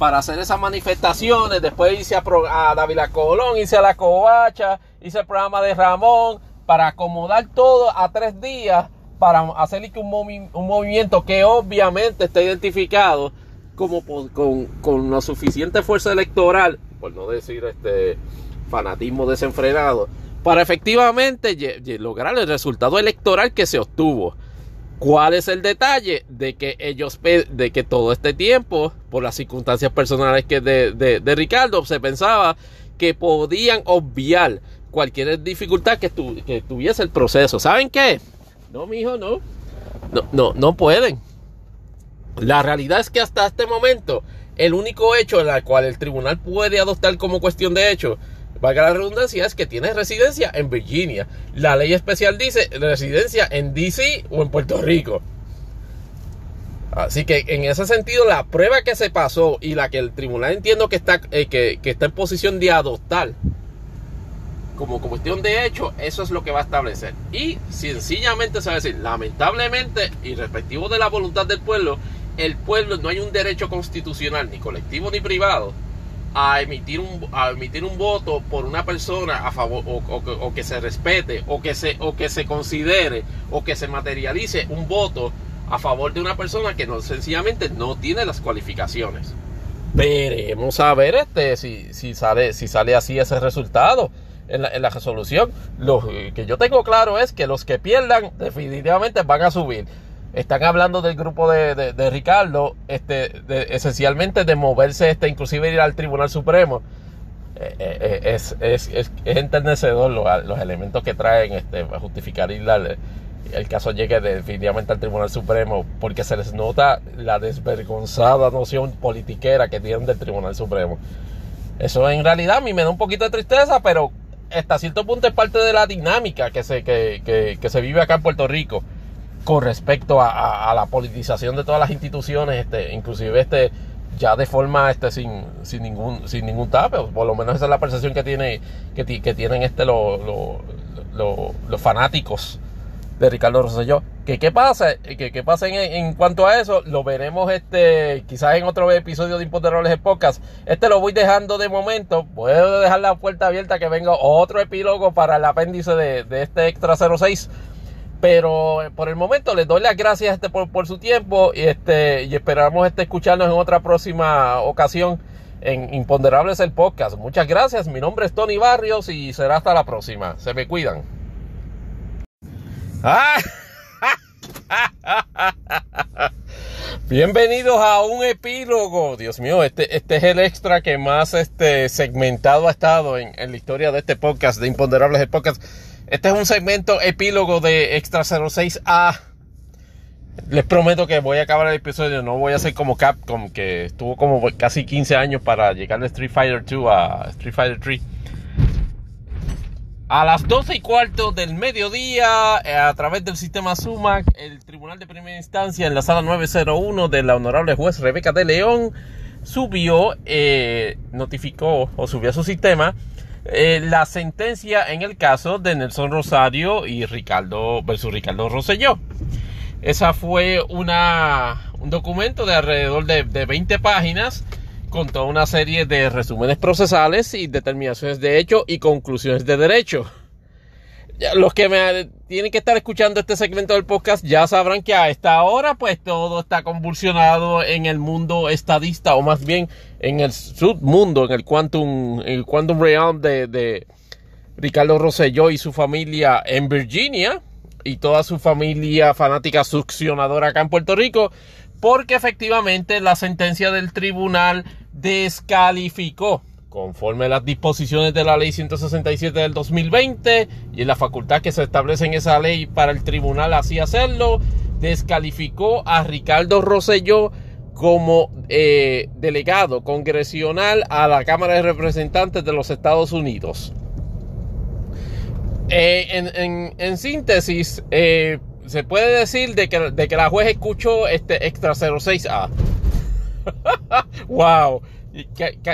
para hacer esas manifestaciones. Después hice a, a Dávila Colón, hice a La Covacha, hice el programa de Ramón, para acomodar todo a tres días, para hacer un, movimiento que obviamente está identificado como con, con la suficiente fuerza electoral, por no decir este fanatismo desenfrenado, para efectivamente lograr el resultado electoral que se obtuvo. ¿Cuál es el detalle? De que ellos, de que todo este tiempo, por las circunstancias personales que de, de, Ricardo, se pensaba que podían obviar cualquier dificultad que, que tuviese el proceso. ¿Saben qué? No, mijo, no. No, no, no pueden. La realidad es que hasta este momento, el único hecho en el cual el tribunal puede adoptar como cuestión de hecho valga la redundancia, es que tiene residencia en Virginia. La ley especial dice residencia en DC o en Puerto Rico. Así que en ese sentido, la prueba que se pasó y la que el tribunal entiendo que está, eh, que, está en posición de adoptar como cuestión de hecho, eso es lo que va a establecer. Y sencillamente se va a decir, lamentablemente, y respectivo de la voluntad del pueblo, el pueblo no hay un derecho constitucional, ni colectivo ni privado, a emitir un, a emitir un voto por una persona a favor o, que se respete o que se, o que se considere o que se materialice un voto a favor de una persona que no sencillamente no tiene las cualificaciones. Veremos a ver este si, si sale si sale así ese resultado en la, en la resolución. Lo que yo tengo claro es que los que pierdan definitivamente van a subir están hablando del grupo de, Ricardo, este, esencialmente de moverse, este, inclusive ir al Tribunal Supremo. Eh, eh, eh, es, es, es, enternecedor los, elementos que traen este, para justificar ir el caso llegue definitivamente al Tribunal Supremo, porque se les nota la desvergonzada noción politiquera que tienen del Tribunal Supremo. Eso en realidad a mí me da un poquito de tristeza, pero hasta cierto punto es parte de la dinámica que se, que, que se vive acá en Puerto Rico con respecto a, la politización de todas las instituciones, este, inclusive este, ya de forma este, sin, sin ningún sin ningún tape, por lo menos esa es la percepción que tiene que, que tienen este los fanáticos de Ricardo Rosselló. Que qué pasa, qué pasa en, cuanto a eso, lo veremos este quizás en otro episodio de Imponderables de Podcast. Este lo voy dejando de momento, puedo dejar la puerta abierta que venga otro epílogo para el apéndice de, de este Extra 06 pero eh, por el momento les doy las gracias este, por, su tiempo y, este, esperamos este, escucharnos en otra próxima ocasión en Imponderables el Podcast. Muchas gracias. Mi nombre es Tony Barrios y será hasta la próxima. Se me cuidan. Bienvenidos a un epílogo. Dios mío, este, es el extra que más segmentado ha estado en, en la historia de este podcast, de Imponderables el Podcast. Este es un segmento epílogo de Extra 06A. Les prometo que voy a acabar el episodio. No voy a ser como Capcom, que estuvo como casi 15 años para llegar de Street Fighter 2 a Street Fighter 3. A las 12 y cuarto del mediodía, eh, a través del sistema SUMAC, el Tribunal de Primera Instancia en la sala 901 de la honorable juez Rebeca de León subió, eh, notificó o subió a su sistema eh, la sentencia en el caso de Nelson Rosario y Ricardo versus Ricardo Rosselló. Esa fue un documento de alrededor de, de 20 páginas con toda una serie de resúmenes procesales y determinaciones de hecho y conclusiones de derecho los que me tienen que estar escuchando este segmento del podcast ya sabrán que a esta hora pues todo está convulsionado en el mundo estadista o más bien en el submundo, en el quantum, el quantum realm de, de Ricardo Rosselló y su familia en Virginia y toda su familia fanática succionadora acá en Puerto Rico porque efectivamente la sentencia del tribunal descalificó conforme a las disposiciones de la ley 167 del 2020 y en la facultad que se establece en esa ley para el tribunal así hacerlo, descalificó a Ricardo Rosselló como eh, delegado congresional a la Cámara de Representantes de los Estados Unidos. Eh, en, síntesis, eh, se puede decir de que, de que, la juez escuchó este extra 06A. wow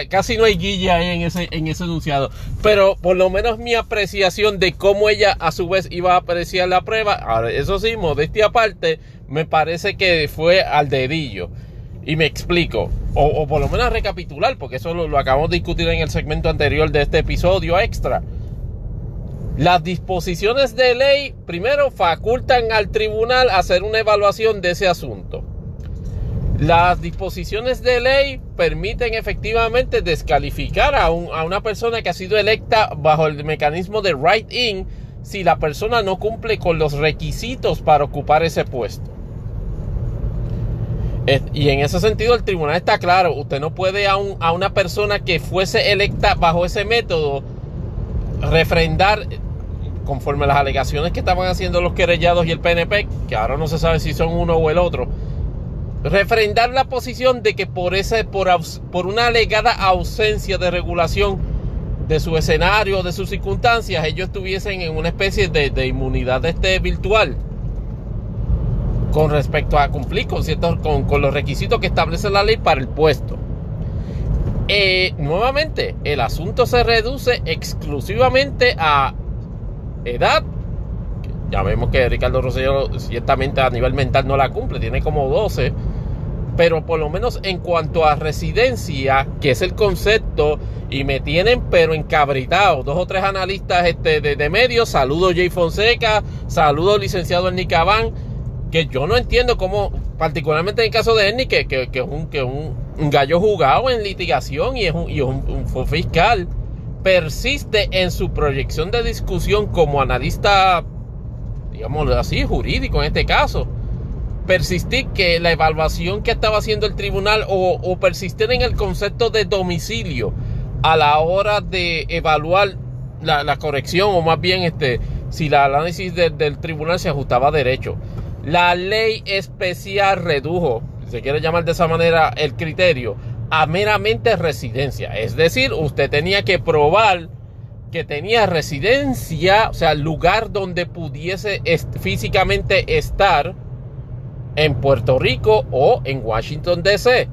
casi no hay guilla en ese, en ese enunciado. Pero por lo menos mi apreciación de cómo ella a su vez iba a apreciar la prueba, eso sí, modestia aparte, me parece que fue al dedillo. Y me explico, o, por lo menos recapitular, porque eso lo, lo acabamos de discutir en el segmento anterior de este episodio extra. Las disposiciones de ley, primero, facultan al tribunal hacer una evaluación de ese asunto. Las disposiciones de ley permiten efectivamente descalificar a, una persona que ha sido electa bajo el mecanismo de write-in si la persona no cumple con los requisitos para ocupar ese puesto. Y en ese sentido el tribunal está claro, usted no puede a, a una persona que fuese electa bajo ese método refrendar conforme a las alegaciones que estaban haciendo los querellados y el PNP, que ahora no se sabe si son uno o el otro, refrendar la posición de que por, ese, por, por una alegada ausencia de regulación de su escenario, de sus circunstancias, ellos estuviesen en una especie de, inmunidad este virtual con respecto a cumplir con, ciertos, con, los requisitos que establece la ley para el puesto. Eh, nuevamente, el asunto se reduce exclusivamente a edad. Ya vemos que Ricardo Rosselló ciertamente a nivel mental no la cumple, tiene como 12 pero por lo menos en cuanto a residencia, que es el concepto, y me tienen pero encabritado. Dos o tres analistas este, de, medios, saludo Jay Fonseca, saludo licenciado Ernie Cabán, que yo no entiendo cómo, particularmente en el caso de Ernie, que, es, un, que un, gallo jugado en litigación y es un, y un, un fiscal, persiste en su proyección de discusión como analista, digamos así, jurídico en este caso persistir que la evaluación que estaba haciendo el tribunal o, persistir en el concepto de domicilio a la hora de evaluar la, corrección o más bien este si la análisis del tribunal se ajustaba a derecho. La ley especial redujo, si se quiere llamar de esa manera, el criterio a meramente residencia. Es decir, usted tenía que probar que tenía residencia, o sea, lugar donde pudiese físicamente estar en Puerto Rico o en Washington, D.C.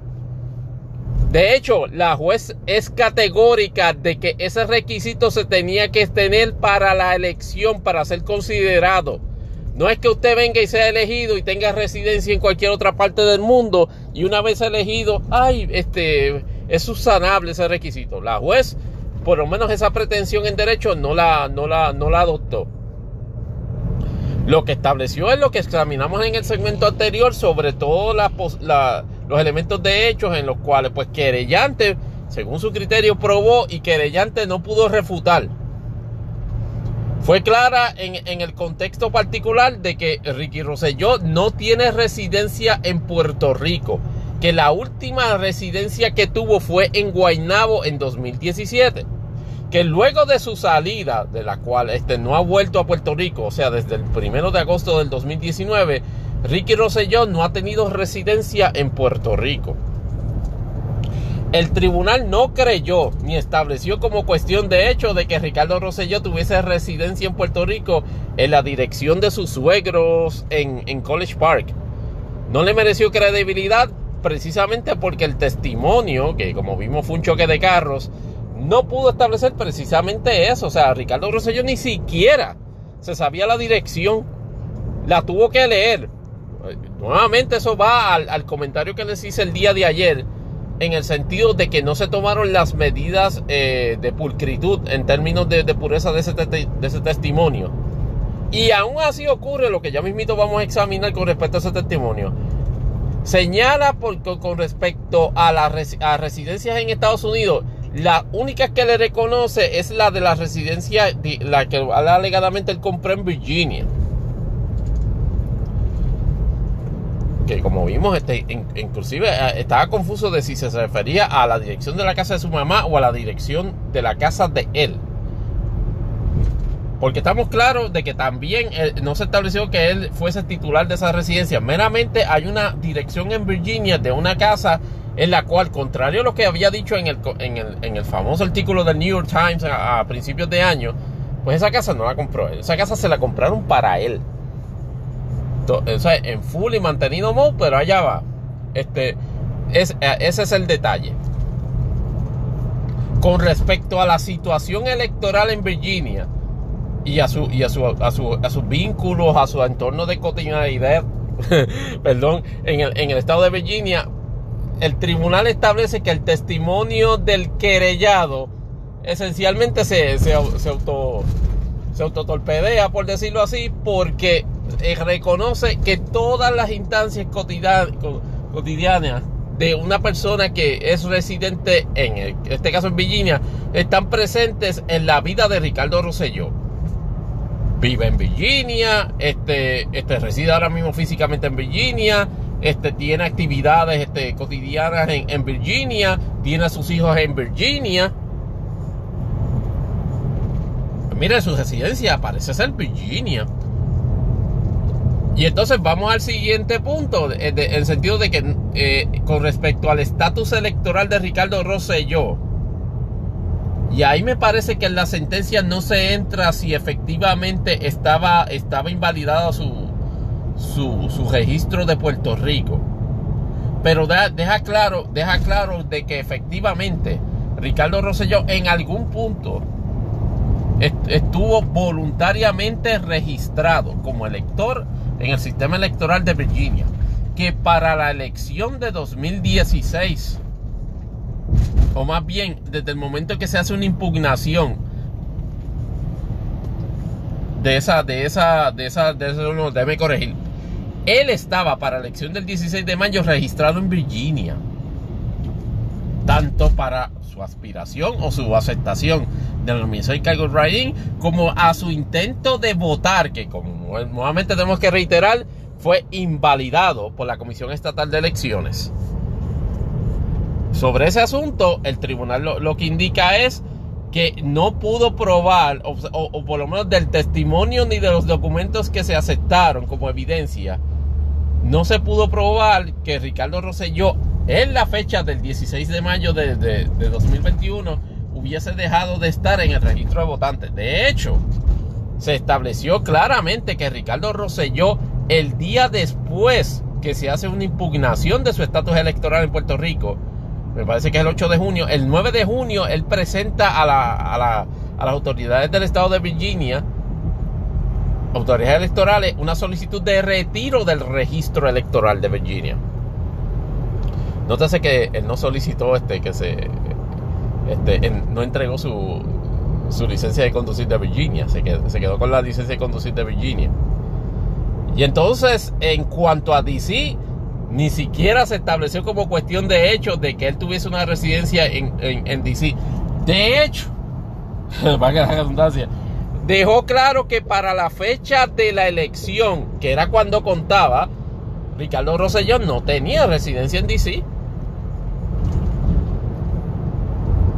De hecho, la juez es categórica de que ese requisito se tenía que tener para la elección, para ser considerado. No es que usted venga y sea elegido y tenga residencia en cualquier otra parte del mundo y una vez elegido, ay, este, es subsanable ese requisito. La juez, por lo menos esa pretensión en derecho, no la, no la, no la adoptó. Lo que estableció es lo que examinamos en el segmento anterior, sobre todo los elementos de hechos en los cuales, pues, querellante, según su criterio, probó y querellante no pudo refutar. Fue clara en, el contexto particular de que Ricky Rosselló no tiene residencia en Puerto Rico, que la última residencia que tuvo fue en Guaynabo en 2017 que luego de su salida, de la cual este no ha vuelto a Puerto Rico, o sea, desde el primero de agosto del 2019, Ricky Rosselló no ha tenido residencia en Puerto Rico. El tribunal no creyó ni estableció como cuestión de hecho de que Ricardo Rosselló tuviese residencia en Puerto Rico en la dirección de sus suegros en, en College Park. No le mereció credibilidad precisamente porque el testimonio, que como vimos fue un choque de carros, no pudo establecer precisamente eso. O sea, Ricardo Rosselló ni siquiera se sabía la dirección. La tuvo que leer. Nuevamente eso va al, comentario que les hice el día de ayer. En el sentido de que no se tomaron las medidas eh, de pulcritud en términos de, pureza de ese, de ese, testimonio. Y aún así ocurre lo que ya mismito vamos a examinar con respecto a ese testimonio. Señala con respecto a las a residencias en Estados Unidos la única que le reconoce es la de la residencia, la que alegadamente él compró en Virginia. que como vimos, este, inclusive eh, estaba confuso de si se refería a la dirección de la casa de su mamá o a la dirección de la casa de él. Porque estamos claros de que también eh, no se estableció que él fuese titular de esa residencia. Meramente hay una dirección en Virginia de una casa en la cual, contrario a lo que había dicho en el, en el, famoso artículo del New York Times a, principios de año, pues esa casa no la compró él. Esa casa se la compraron para él. en full y mantenido mode, pero allá va. Este, es, eh, ese es el detalle. Con respecto a la situación electoral en Virginia y a su, y a su, a, su, a sus vínculos, a su entorno de cotidianidad, perdón, en el, en el estado de Virginia, el tribunal establece que el testimonio del querellado esencialmente se, se, auto, se autotorpedea, por decirlo así, porque eh, reconoce que todas las instancias cotidianas de una persona que es residente, en este caso en Virginia, están presentes en la vida de Ricardo Rosselló. Vive en Virginia, este, este reside ahora mismo físicamente en Virginia, este, tiene actividades este, cotidianas en, Virginia, tiene a sus hijos en Virginia. Mira, su residencia parece ser Virginia. Y entonces vamos al siguiente punto, en el sentido de que eh, con respecto al estatus electoral de Ricardo Rosselló, y ahí me parece que en la sentencia no se entra si efectivamente estaba, estaba invalidada su, su, registro de Puerto Rico. Pero deja, claro, deja claro de que efectivamente Ricardo Rosselló en algún punto estuvo voluntariamente registrado como elector en el sistema electoral de Virginia. Que para la elección de 2016, o más bien desde el momento que se hace una impugnación de esa, de esa, de esa, de eso no, corregir. Él estaba para la elección del 16 de mayo registrado en Virginia. Tanto para su aspiración o su aceptación de la nominación y cargo riding, como a su intento de votar, que como nuevamente tenemos que reiterar, fue invalidado por la Comisión Estatal de Elecciones. Sobre ese asunto, el tribunal lo que indica es que no pudo probar, o, por lo menos del testimonio ni de los documentos que se aceptaron como evidencia, no se pudo probar que Ricardo Rosselló en la fecha del 16 de mayo de, 2021 hubiese dejado de estar en el registro de votantes. De hecho, se estableció claramente que Ricardo Rosselló, el día después que se hace una impugnación de su estatus electoral en Puerto Rico, me parece que es el 8 de junio, el 9 de junio él presenta a, las autoridades del estado de Virginia, autoridades electorales, una solicitud de retiro del registro electoral de Virginia. Nótese que él no solicitó este, que se, este, no entregó su, su licencia de conducir de Virginia, se quedó, se quedó con la licencia de conducir de Virginia. Y entonces, en cuanto a DC, ni siquiera se estableció como cuestión de hecho de que él tuviese una residencia en, en, DC. De hecho, valga la redundancia, dejó claro que para la fecha de la elección, que era cuando contaba, Ricardo Rosselló no tenía residencia en DC.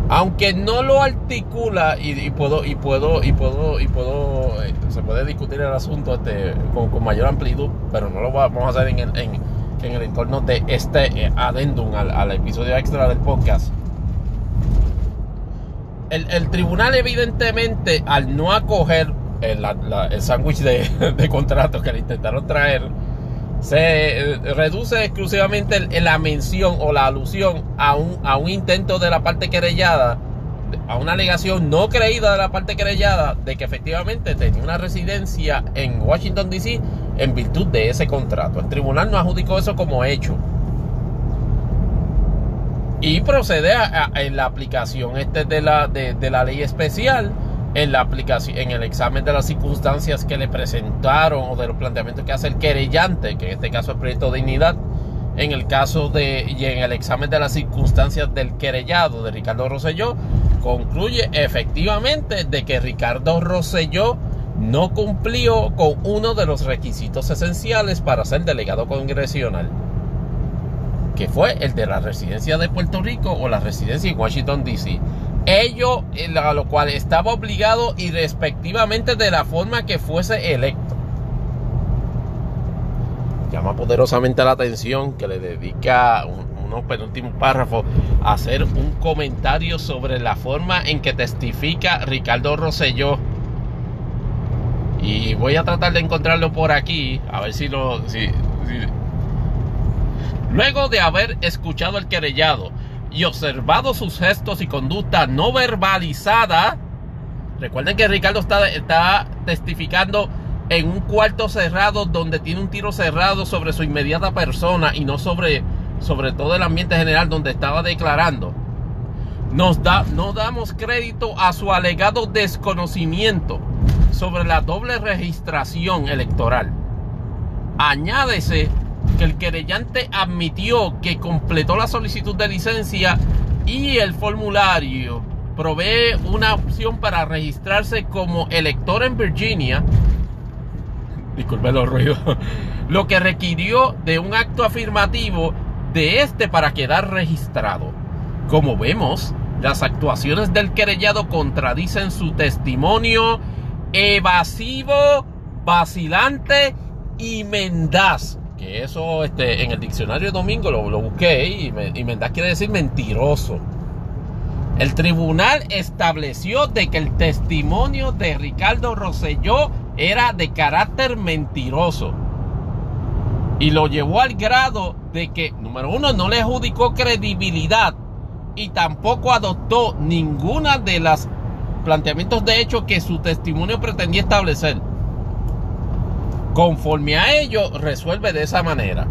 Aunque no lo articula y, puedo y puedo y puedo y puedo eh, se puede discutir el asunto este, con, mayor amplitud, pero no lo vamos a hacer en, en en el entorno de este eh, adendum al, episodio extra del podcast. El, tribunal evidentemente al no acoger el, sándwich de, contrato que le intentaron traer, se eh, reduce exclusivamente la mención o la alusión a un, a un intento de la parte querellada a una alegación no creída de la parte querellada de que efectivamente tenía una residencia en Washington DC en virtud de ese contrato. El tribunal no adjudicó eso como hecho. Y procede a, en la aplicación este de la, de, la ley especial, en la aplicación, en el examen de las circunstancias que le presentaron o de los planteamientos que hace el querellante, que en este caso es proyecto de dignidad, en el caso de y en el examen de las circunstancias del querellado de Ricardo Rosselló, concluye efectivamente de que Ricardo Rosselló no cumplió con uno de los requisitos esenciales para ser delegado congresional, que fue el de la residencia de Puerto Rico o la residencia en Washington, D.C. Ello, a lo cual estaba obligado y respectivamente de la forma que fuese electo. Llama poderosamente la atención que le dedica unos penúltimos párrafos hacer un comentario sobre la forma en que testifica Ricardo Rosselló. Y voy a tratar de encontrarlo por aquí, a ver si lo... Luego de haber escuchado el querellado y observado sus gestos y conducta no verbalizada, recuerden que Ricardo está, está testificando en un cuarto cerrado donde tiene un tiro cerrado sobre su inmediata persona y no sobre, sobre todo el ambiente general donde estaba declarando. Nos da, no damos crédito a su alegado desconocimiento sobre la doble registración electoral. Añádese que el querellante admitió que completó la solicitud de licencia y el formulario provee una opción para registrarse como elector en Virginia. Disculpe los ruidos. Lo que requirió de un acto afirmativo de este para quedar registrado. Como vemos, las actuaciones del querellado contradicen su testimonio evasivo, vacilante y mendaz. Que eso este, en el diccionario domingo lo, lo busqué y, y mendaz quiere decir mentiroso. El tribunal estableció de que el testimonio de Ricardo Rosselló era de carácter mentiroso. Y lo llevó al grado de que, número uno, no le adjudicó credibilidad y tampoco adoptó ninguna de las planteamientos de hecho que su testimonio pretendía establecer. Conforme a ello, resuelve de esa manera.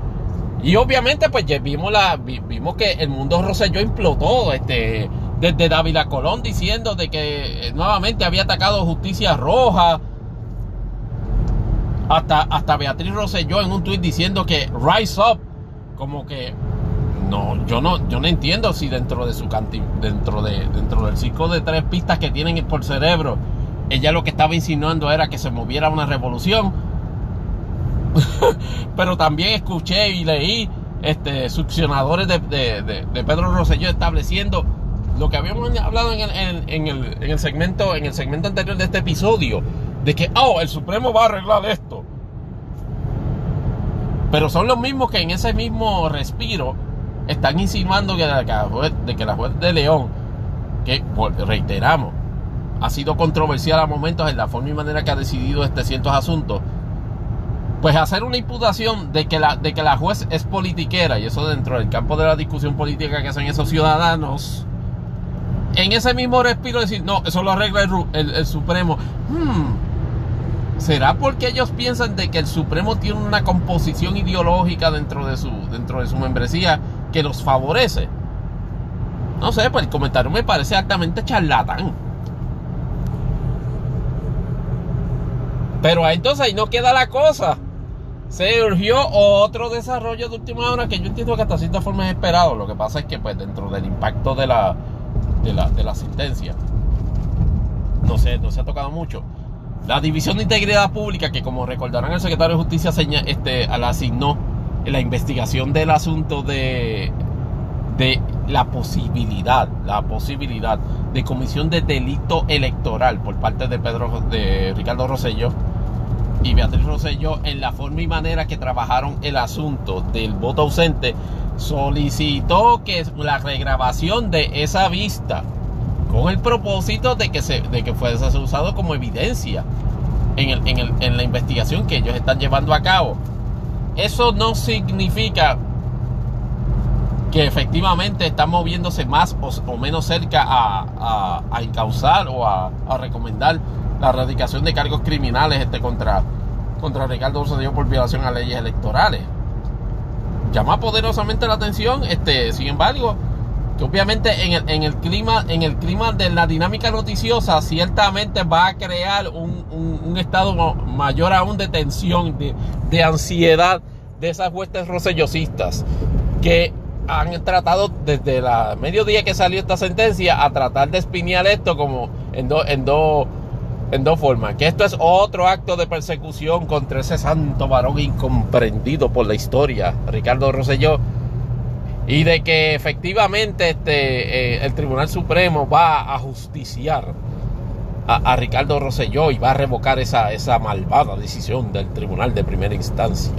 Y obviamente, pues ya vimos, la, vimos que el mundo Roselló implotó este, desde Dávila Colón diciendo de que eh, nuevamente había atacado Justicia Roja. Hasta, hasta Beatriz Roselló en un tuit diciendo que Rise Up, como que no, yo no, yo no entiendo si dentro de su canti, dentro de, dentro del ciclo de tres pistas que tienen por cerebro, ella lo que estaba insinuando era que se moviera una revolución. Pero también escuché y leí este, succionadores de, Pedro Rosselló estableciendo lo que habíamos hablado en el, en, el, en el, segmento, en el segmento anterior de este episodio, de que, oh, el Supremo va a arreglar esto. Pero son los mismos que en ese mismo respiro están insinuando que la, juez, de que la juez de León, que reiteramos, ha sido controversial a momentos en la forma y manera que ha decidido este ciertos asuntos, pues hacer una imputación de que la, de que la juez es politiquera, y eso dentro del campo de la discusión política que hacen esos ciudadanos, en ese mismo respiro decir, no, eso lo arregla el, Supremo. Hmm, ¿Será porque ellos piensan de que el Supremo tiene una composición ideológica dentro de su, dentro de su membresía que los favorece. No sé, pues el comentario me parece altamente charlatán. Pero entonces ahí no queda la cosa. Se urgió otro desarrollo de última hora que yo entiendo que hasta cierta forma es esperado. Lo que pasa es que pues dentro del impacto de la, de la, de la sentencia, no sé, no se ha tocado mucho. La División de Integridad Pública, que como recordarán el secretario de Justicia este, la asignó la investigación del asunto de, de la posibilidad, la posibilidad de comisión de delito electoral por parte de Pedro de Ricardo Rosello y Beatriz Rosello en la forma y manera que trabajaron el asunto del voto ausente, solicitó que la regrabación de esa vista con el propósito de que, se, de que fuese usado como evidencia en, el, en, el, en la investigación que ellos están llevando a cabo. Eso no significa que efectivamente están moviéndose más o, menos cerca a, a, encauzar o a, recomendar la erradicación de cargos criminales este, contra, contra Ricardo Rosselló por violación a leyes electorales. Llama poderosamente la atención, este, sin embargo, que obviamente en el, en el clima, en el clima de la dinámica noticiosa, ciertamente va a crear un, estado mayor aún de tensión, de, de ansiedad de esas huestes rosellosistas que han tratado desde la mediodía que salió esta sentencia a tratar de espinear esto como en dos en en dos formas. Que esto es otro acto de persecución contra ese santo varón incomprendido por la historia, Ricardo Rosselló. Y de que efectivamente este, eh, el Tribunal Supremo va a justiciar a, Ricardo Rosselló y va a revocar esa, esa malvada decisión del Tribunal de Primera Instancia.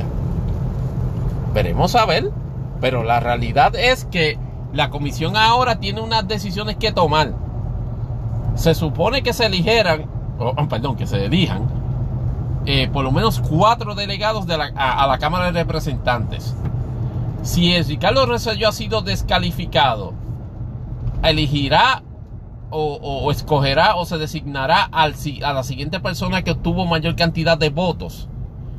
Veremos a ver. Pero la realidad es que la comisión ahora tiene unas decisiones que tomar. Se supone que se eligieran, perdón, que se elijan eh, por lo menos cuatro delegados de a, la Cámara de Representantes. Si Ricardo Rosselló ha sido descalificado, elegirá o, escogerá o se designará a la siguiente persona que obtuvo mayor cantidad de votos.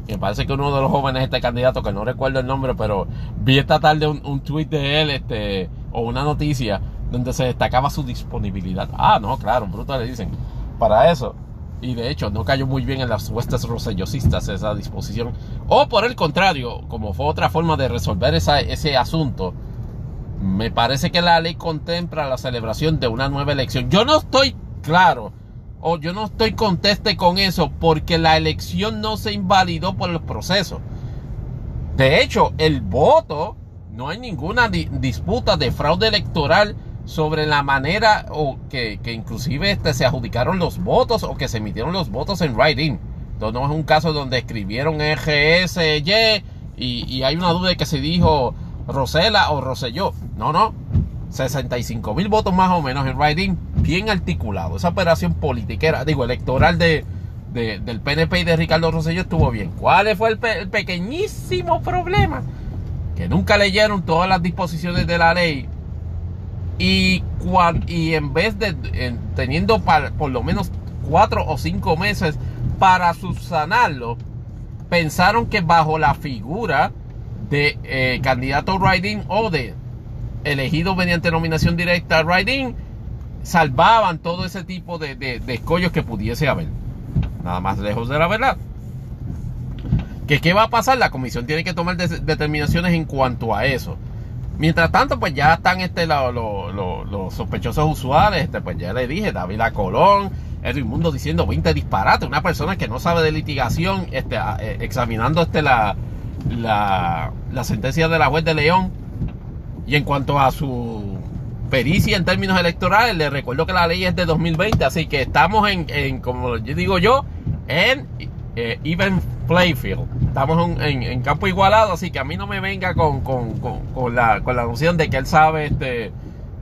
Me parece que uno de los jóvenes, este candidato, que no recuerdo el nombre, pero vi esta tarde un, un tweet de él, este, o una noticia, donde se destacaba su disponibilidad. Ah, no, claro, bruto le dicen. Para eso. Y de hecho, no cayó muy bien en las huestes rosellosistas esa disposición. O por el contrario, como fue otra forma de resolver ese asunto, me parece que la ley contempla la celebración de una nueva elección. Yo no estoy claro o yo no estoy conteste con eso porque la elección no se invalidó por los procesos. De hecho, el voto, no hay ninguna disputa de fraude electoral sobre la manera o que, inclusive este, se adjudicaron los votos o que se emitieron los votos en writing. Entonces no es un caso donde escribieron EGSY y, y hay una duda de que se dijo Rosela o Roselló. No, no. 65 mil votos más o menos en writing bien articulado. Esa operación politiquera, digo, electoral de, del PNP y de Ricardo Rosselló estuvo bien. ¿Cuál fue el, pequeñísimo problema? Que nunca leyeron todas las disposiciones de la ley y, y en vez de teniendo por lo menos cuatro o cinco meses para subsanarlo, pensaron que bajo la figura de eh, candidato riding o de elegido mediante nominación directa riding salvaban todo ese tipo de, de, escollos que pudiese haber. Nada más lejos de la verdad. ¿Que ¿Qué va a pasar? La comisión tiene que tomar determinaciones en cuanto a eso. Mientras tanto, pues ya están este, los sospechosos usuales. Este, pues ya le dije, David Colón, Edwin Mundo diciendo 20 disparates. Una persona que no sabe de litigación, este, eh, examinando este, la, la, la sentencia de la juez de León. Y en cuanto a su pericia en términos electorales. Les recuerdo que la ley es de 2020, así que estamos en, como yo digo yo, en eh, even playfield. Estamos en, campo igualado, así que a mí no me venga con, la, con la noción de que él sabe este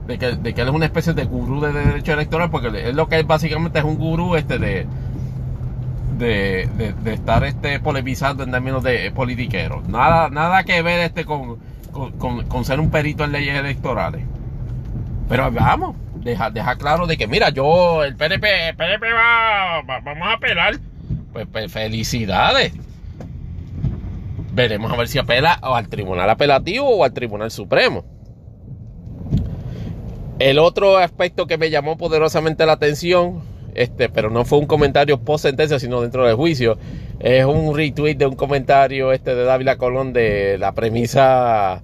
de que, de que él es una especie de gurú de derecho electoral, porque es lo que él básicamente es un gurú este de de, de, estar este polemizando en términos de politiquero. Nada, nada que ver este con, con ser un perito en leyes electorales. Pero vamos, deja, deja claro de que, mira, yo, el PNP, el PNP va, vamos a apelar. Pues, pues, felicidades. Veremos a ver si apela o al Tribunal Apelativo o al Tribunal Supremo. El otro aspecto que me llamó poderosamente la atención, este, pero no fue un comentario post sentencia, sino dentro del juicio, es un retweet de un comentario este de Dávila Colón de la premisa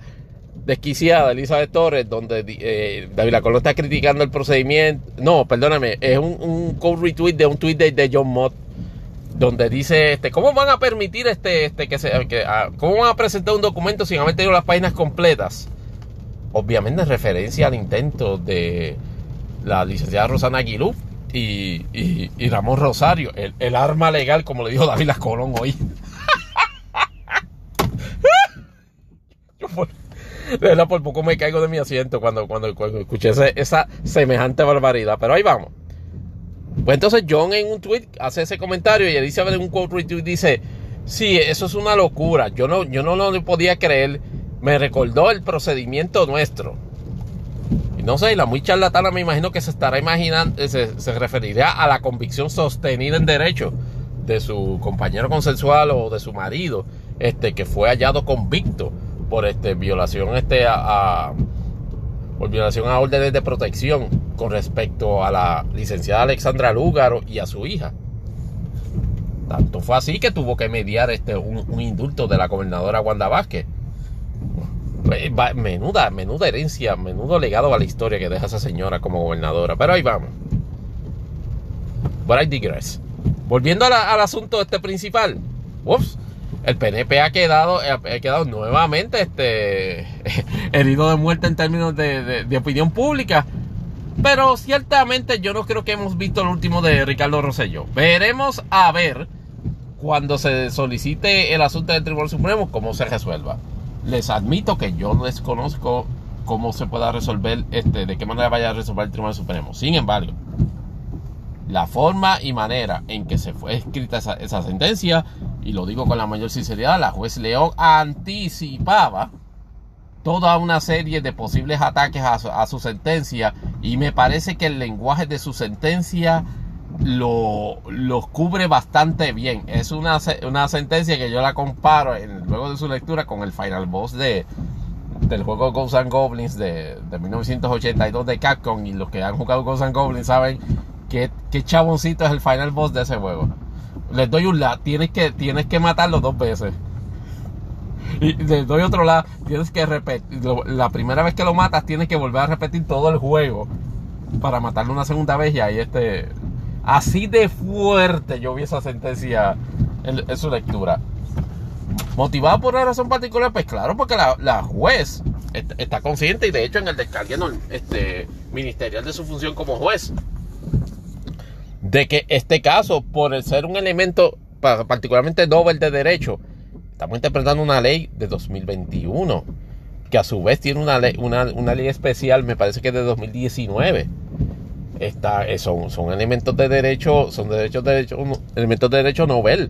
desquiciada Elizabeth Torres, donde eh, David Colón está criticando el procedimiento. No, perdóname, es un, un retweet de un tweet de, John Mott, donde dice, este, ¿cómo van a permitir este, este que se, que, ah, cómo van a presentar un documento sin haber tenido las páginas completas? Obviamente en referencia al intento de la licenciada Rosana Aguilú y, y, Ramón Rosario, el, arma legal, como le dijo David Colón hoy. De verdad, por poco me caigo de mi asiento cuando, cuando, escuché esa semejante barbaridad. Pero ahí vamos. Pues entonces John en un tweet hace ese comentario y Elizabeth en un quote retweet dice, sí, eso es una locura. Yo no, yo no lo podía creer. Me recordó el procedimiento nuestro. Y no sé, la muy charlatana me imagino que se estará imaginando, se, se referirá a la convicción sostenida en derecho de su compañero consensual o de su marido, este, que fue hallado convicto por este, violación este, a, por violación a órdenes de protección con respecto a la licenciada Alexandra Lúgaro y a su hija. Tanto fue así que tuvo que mediar este, un, indulto de la gobernadora Wanda Vázquez. Pues, menuda, menuda herencia, menudo legado a la historia que deja esa señora como gobernadora. Pero ahí vamos. But I digress. volviendo al asunto este principal, ups, el PNP ha quedado, ha quedado nuevamente este, herido de muerte en términos de, de, opinión pública. Pero ciertamente yo no creo que hemos visto el último de Ricardo Rosselló. Veremos a ver cuando se solicite el asunto del Tribunal Supremo cómo se resuelva. Les admito que yo no desconozco cómo se pueda resolver, este, de qué manera vaya a resolver el Tribunal Supremo. Sin embargo, la forma y manera en que se fue escrita esa, sentencia, y lo digo con la mayor sinceridad, la juez León anticipaba toda una serie de posibles ataques a su, sentencia y me parece que el lenguaje de su sentencia lo, cubre bastante bien. Es una, una sentencia que yo la comparo luego de su lectura con el final boss de, del juego Ghosts Goblins de, de 1982 de Capcom y los que han jugado Ghosts Goblins saben qué, qué chaboncito es el final boss de ese juego. Les doy un la, tienes que, tienes que matarlo dos veces. Y les doy otro lado, tienes que repetir, la primera vez que lo matas tienes que volver a repetir todo el juego para matarlo una segunda vez y ahí este... Así de fuerte yo vi esa sentencia en, su lectura. ¿Motivado por una razón particular? Pues claro, porque la, juez está, consciente y de hecho en el descargue este, ministerial de su función como juez de que este caso, por ser un elemento particularmente doble de derecho, estamos interpretando una ley de 2021, que a su vez tiene una ley, una, ley especial, me parece que es de 2019. Está, eh, son, son elementos de derecho, son derechos de derecho, elementos de derecho novel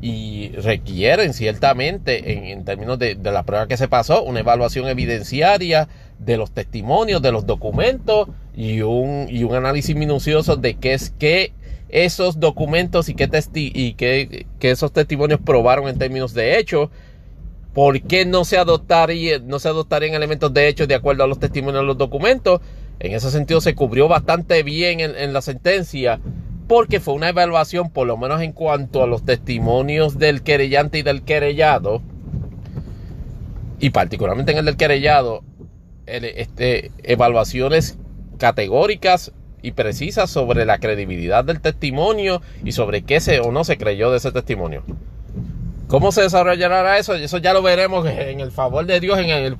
y requieren ciertamente, en, en términos de, de, la prueba que se pasó, una evaluación evidenciaria de los testimonios, de los documentos y un, y un análisis minucioso de qué es que esos documentos y qué, y qué, esos testimonios probaron en términos de hecho. ¿Por qué no se adoptaría, no se adoptarían elementos de hecho de acuerdo a los testimonios de los documentos? En ese sentido se cubrió bastante bien en, en la sentencia porque fue una evaluación, por lo menos en cuanto a los testimonios del querellante y del querellado, y particularmente en el del querellado, este, evaluaciones categóricas y precisas sobre la credibilidad del testimonio y sobre qué se o no se creyó de ese testimonio. ¿Cómo se desarrollará eso? Eso ya lo veremos en el favor de Dios en el,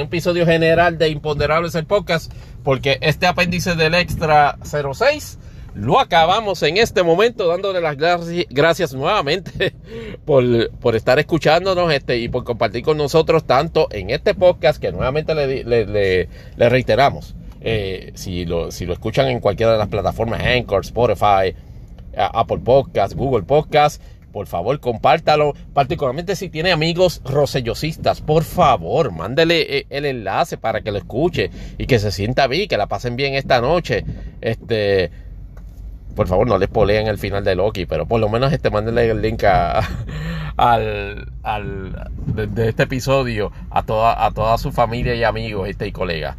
episodio general de Imponderables el podcast, porque este apéndice del Extra 06 lo acabamos en este momento dándole las gracias nuevamente por, por, estar escuchándonos este, y por compartir con nosotros tanto en este podcast que nuevamente le, le, le, reiteramos. Eh, si, lo, si lo escuchan en cualquiera de las plataformas, Anchor, Spotify, Apple Podcast, Google Podcast, por favor compártalo, particularmente si tiene amigos rosellosistas, por favor, mándele eh, el enlace para que lo escuche y que se sienta bien, que la pasen bien esta noche. Este, por favor no les poleen el final de Loki, pero por lo menos este mándenle el link al, al de, este episodio a toda, a toda su familia y amigos este, y colegas.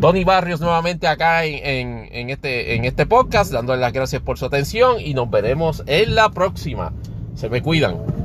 Tony Barrios nuevamente acá en, en, este, en este podcast, dándole las gracias por su atención y nos veremos en la próxima. Se me cuidan.